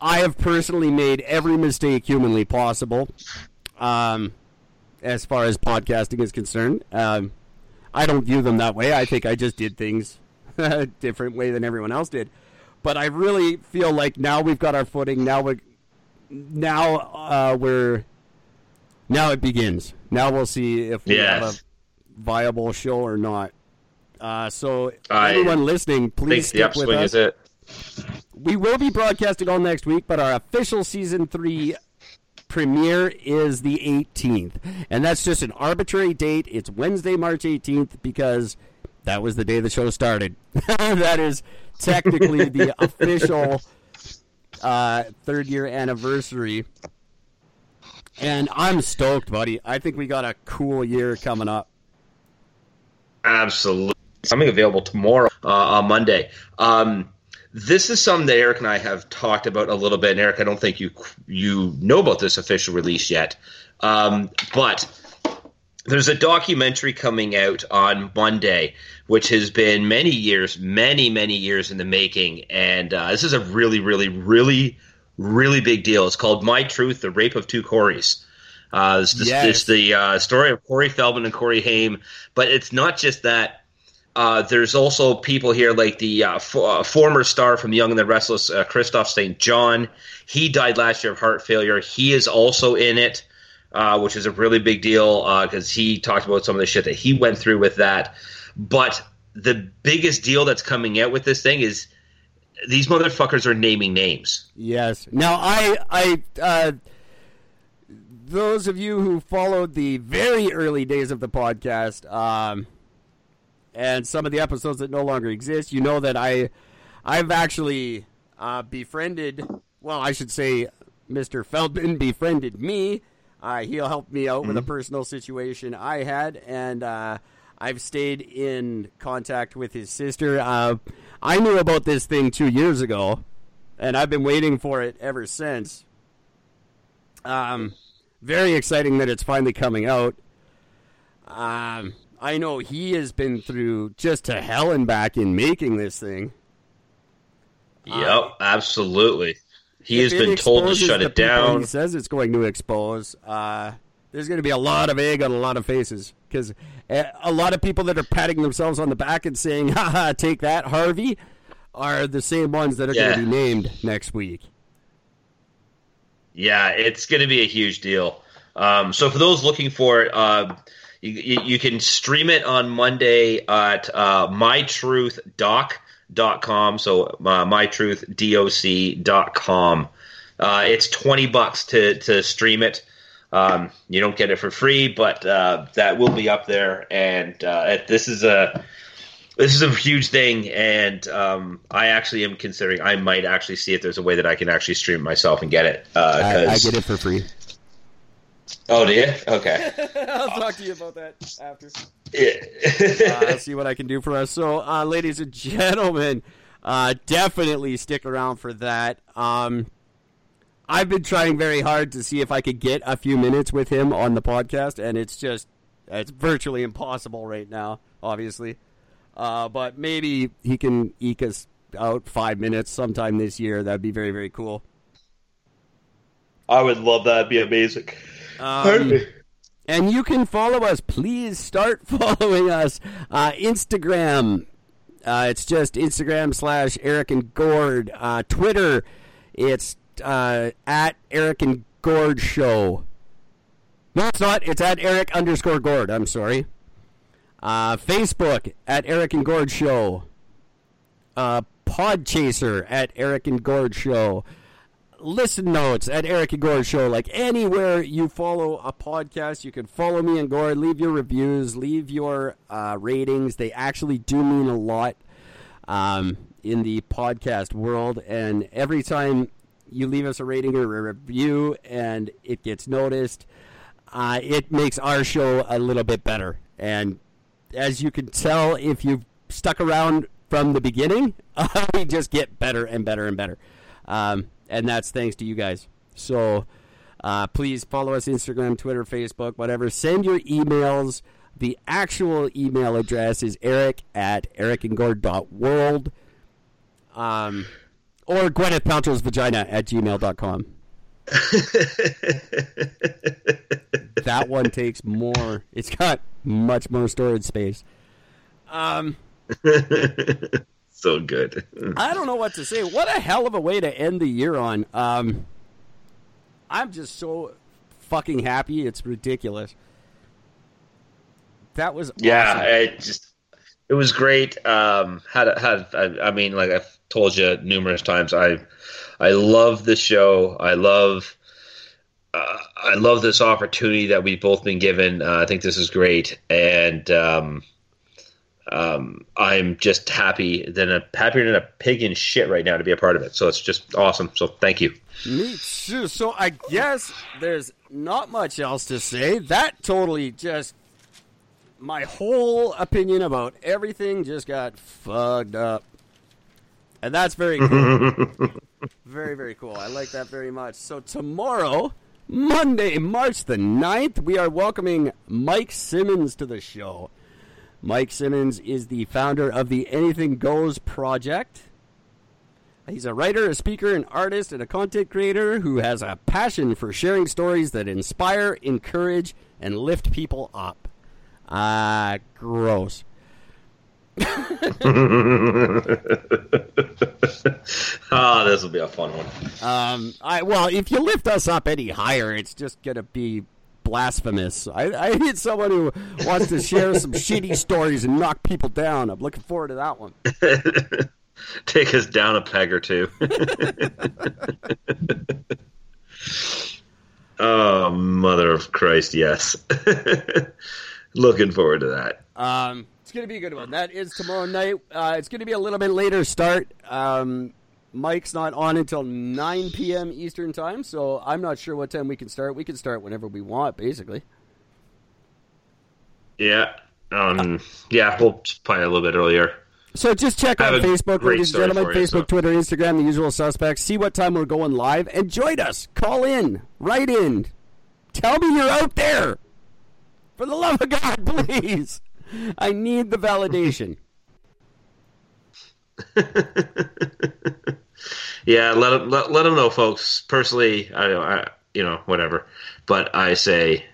I have personally made every mistake humanly possible, um, as far as podcasting is concerned. Um, I don't view them that way. I think I just did things a different way than everyone else did. But I really feel like now we've got our footing. Now we, now uh, we're, now it begins. Now we'll see if we have a viable show or not. Uh, so I everyone listening, please stick with us it. we will be broadcasting all next week, but our official season three premiere is the 18th. And that's just an arbitrary date. It's Wednesday, March 18th, because that was the day the show started. that is technically the official uh, third year anniversary. And I'm stoked, buddy. I think we got a cool year coming up. Absolutely. Something available tomorrow uh, on Monday. Um, this is something that Eric and I have talked about a little bit. And Eric, I don't think you you know about this official release yet, um, but there's a documentary coming out on Monday, which has been many years, many many years in the making, and uh, this is a really, really, really, really big deal. It's called "My Truth: The Rape of Two Corys." Uh, it's, the, Yes. it's the uh, story of Corey Feldman and Corey Haim, but it's not just that. Uh, there's also people here like the uh, f- uh, former star from Young and the Restless, uh, Kristoff St. John. He died last year of heart failure. He is also in it, uh, which is a really big deal because he talked about some of the shit that he went through with that. But the biggest deal that's coming out with this thing is these motherfuckers are naming names. Yes. Now, I, I, uh, those of you who followed the very early days of the podcast, um, and some of the episodes that no longer exist, you know that I, I've actually uh, befriended. Well, I should say, Mr. Feldman befriended me. Uh, he'll help me out with a personal situation I had, and uh, I've stayed in contact with his sister. Uh, I knew about this thing two years ago, and I've been waiting for it ever since. Um, very exciting that it's finally coming out. Um, I know he has been through just to hell and back in making this thing. Yep, absolutely. He has been told to shut it down. He says it's going to expose. Uh, there's going to be a lot of egg on a lot of faces because a lot of people that are patting themselves on the back and saying, haha, take that, Harvey, are the same ones that are Yeah. going to be named next week. Yeah, it's going to be a huge deal. Um, so for those looking for it, uh, you, you, you can stream it on Monday at uh, mytruthdoc.com. So uh, mytruthdoc.com. Uh, it's 20 bucks to, to stream it. Um, you don't get it for free, but uh, that will be up there. And uh, it- this is a this is a huge thing, and um, I actually am considering. I might actually see if there's a way that I can actually stream myself and get it. Uh, I, I 'cause- get it for free. Oh, do you? Okay. I'll talk to you about that after. Yeah. uh, I'll see what I can do for us. So, uh, ladies and gentlemen, uh, definitely stick around for that. Um, I've been trying very hard to see if I could get a few minutes with him on the podcast, and it's just it's virtually impossible right now. Obviously, uh, but maybe he can eke us out five minutes sometime this year. That'd be very very cool. I would love that. It'd be amazing. Um, and you can follow us. Please start following us. Uh, Instagram. Uh, it's just Instagram slash Eric and Gord. Uh, Twitter. It's uh, at Eric and Gord Show. No, it's not. It's at Eric underscore Gord. I'm sorry. Uh, Facebook at Eric and Gord Show. Uh, Podchaser at Eric and Gord Show listen notes at Eric and Gord Show. Like anywhere you follow a podcast, you can follow me and Gord. Leave your reviews, leave your uh, ratings. They actually do mean a lot um, in the podcast world. And every time you leave us a rating or a review and it gets noticed, uh, it makes our show a little bit better. And as you can tell, if you've stuck around from the beginning, we just get better and better and better. Um, and that's thanks to you guys. So uh, please follow us Instagram, Twitter, Facebook, whatever. Send your emails. The actual email address is eric at ericandgord.world um, or Gwyneth Paltrow's vagina at gmail.com. that one takes more. It's got much more storage space. Um, so good. I don't know what to say. What a hell of a way to end the year on. Um, I'm just so fucking happy. It's ridiculous. That was Yeah, it just it was great. Um, had had I, I mean, like I've told you numerous times, I I love this show. I love uh, I love this opportunity that we've both been given. Uh, I think this is great, and um, um, I'm just happy than a happier than a pig in shit right now to be a part of it. So it's just awesome. So thank you. Me too. So I guess there's not much else to say. That totally just my whole opinion about everything just got fucked up. And that's very cool. very, very cool. I like that very much. So tomorrow, Monday, March the 9th, we are welcoming Mike Simmons to the show. Mike Simmons is the founder of the Anything Goes project. He's a writer, a speaker, an artist, and a content creator who has a passion for sharing stories that inspire, encourage, and lift people up. Ah, gross. Ah, this will be a fun one. Um, I well, if you lift us up any higher, it's just gonna be blasphemous. I, I need someone who wants to share some shitty stories and knock people down. I'm looking forward to that one. Take us down a peg or two. oh, mother of Christ, yes. Looking forward to that. Um, going to be a good one. That is tomorrow night. Uh, it's going to be a little bit later start. Um, Mike's not on until 9 p.m. Eastern time, so I'm not sure what time we can start. We can start whenever we want, basically. Yeah. Um, yeah, we'll play a little bit earlier. So just check out Facebook, ladies and gentlemen. you, Facebook, so- Twitter, Instagram, the usual suspects. See what time we're going live and join us. Call in, write in, tell me you're out there. For the love of God, please. I need the validation. Yeah, let let, let them know, folks. Personally, I, I you know whatever, but I say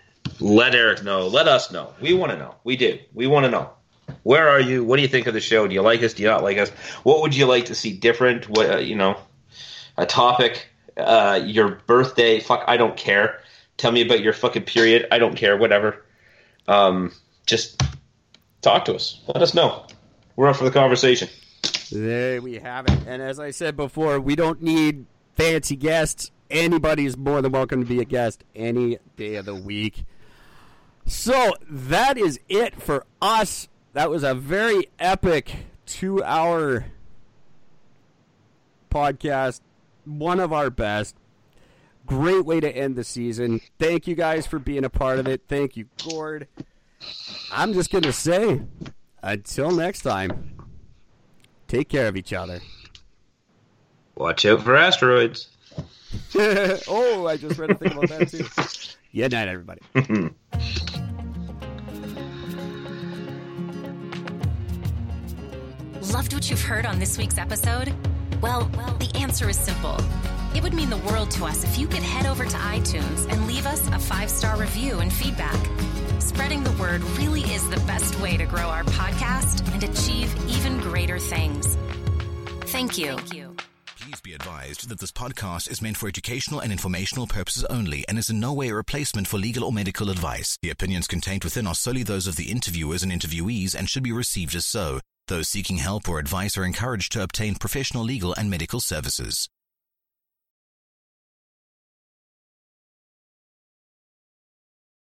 Let Eric know. Let us know. We want to know. We do. We want to know. Where are you? What do you think of the show? Do you like us? Do you not like us? What would you like to see different? What uh, you know, a topic, uh, your birthday. Fuck, I don't care. Tell me about your fucking period. I don't care. Whatever. Um, just talk to us. Let us know. We're up for the conversation. There we have it. And as I said before, we don't need fancy guests. Anybody's more than welcome to be a guest any day of the week. So that is it for us. That was a very epic two hour podcast. One of our best. Great way to end the season. Thank you guys for being a part of it. Thank you, Gord. I'm just going to say, until next time, take care of each other. Watch out for asteroids. oh, I just read a thing about that too. Yeah, night, everybody. Loved what you've heard on this week's episode? Well, well, the answer is simple. It would mean the world to us if you could head over to iTunes and leave us a five star review and feedback. Spreading the word really is the best way to grow our podcast and achieve even greater things. Thank you. Thank you. Please be advised that this podcast is meant for educational and informational purposes only and is in no way a replacement for legal or medical advice. The opinions contained within are solely those of the interviewers and interviewees and should be received as so. Those seeking help or advice are encouraged to obtain professional legal and medical services.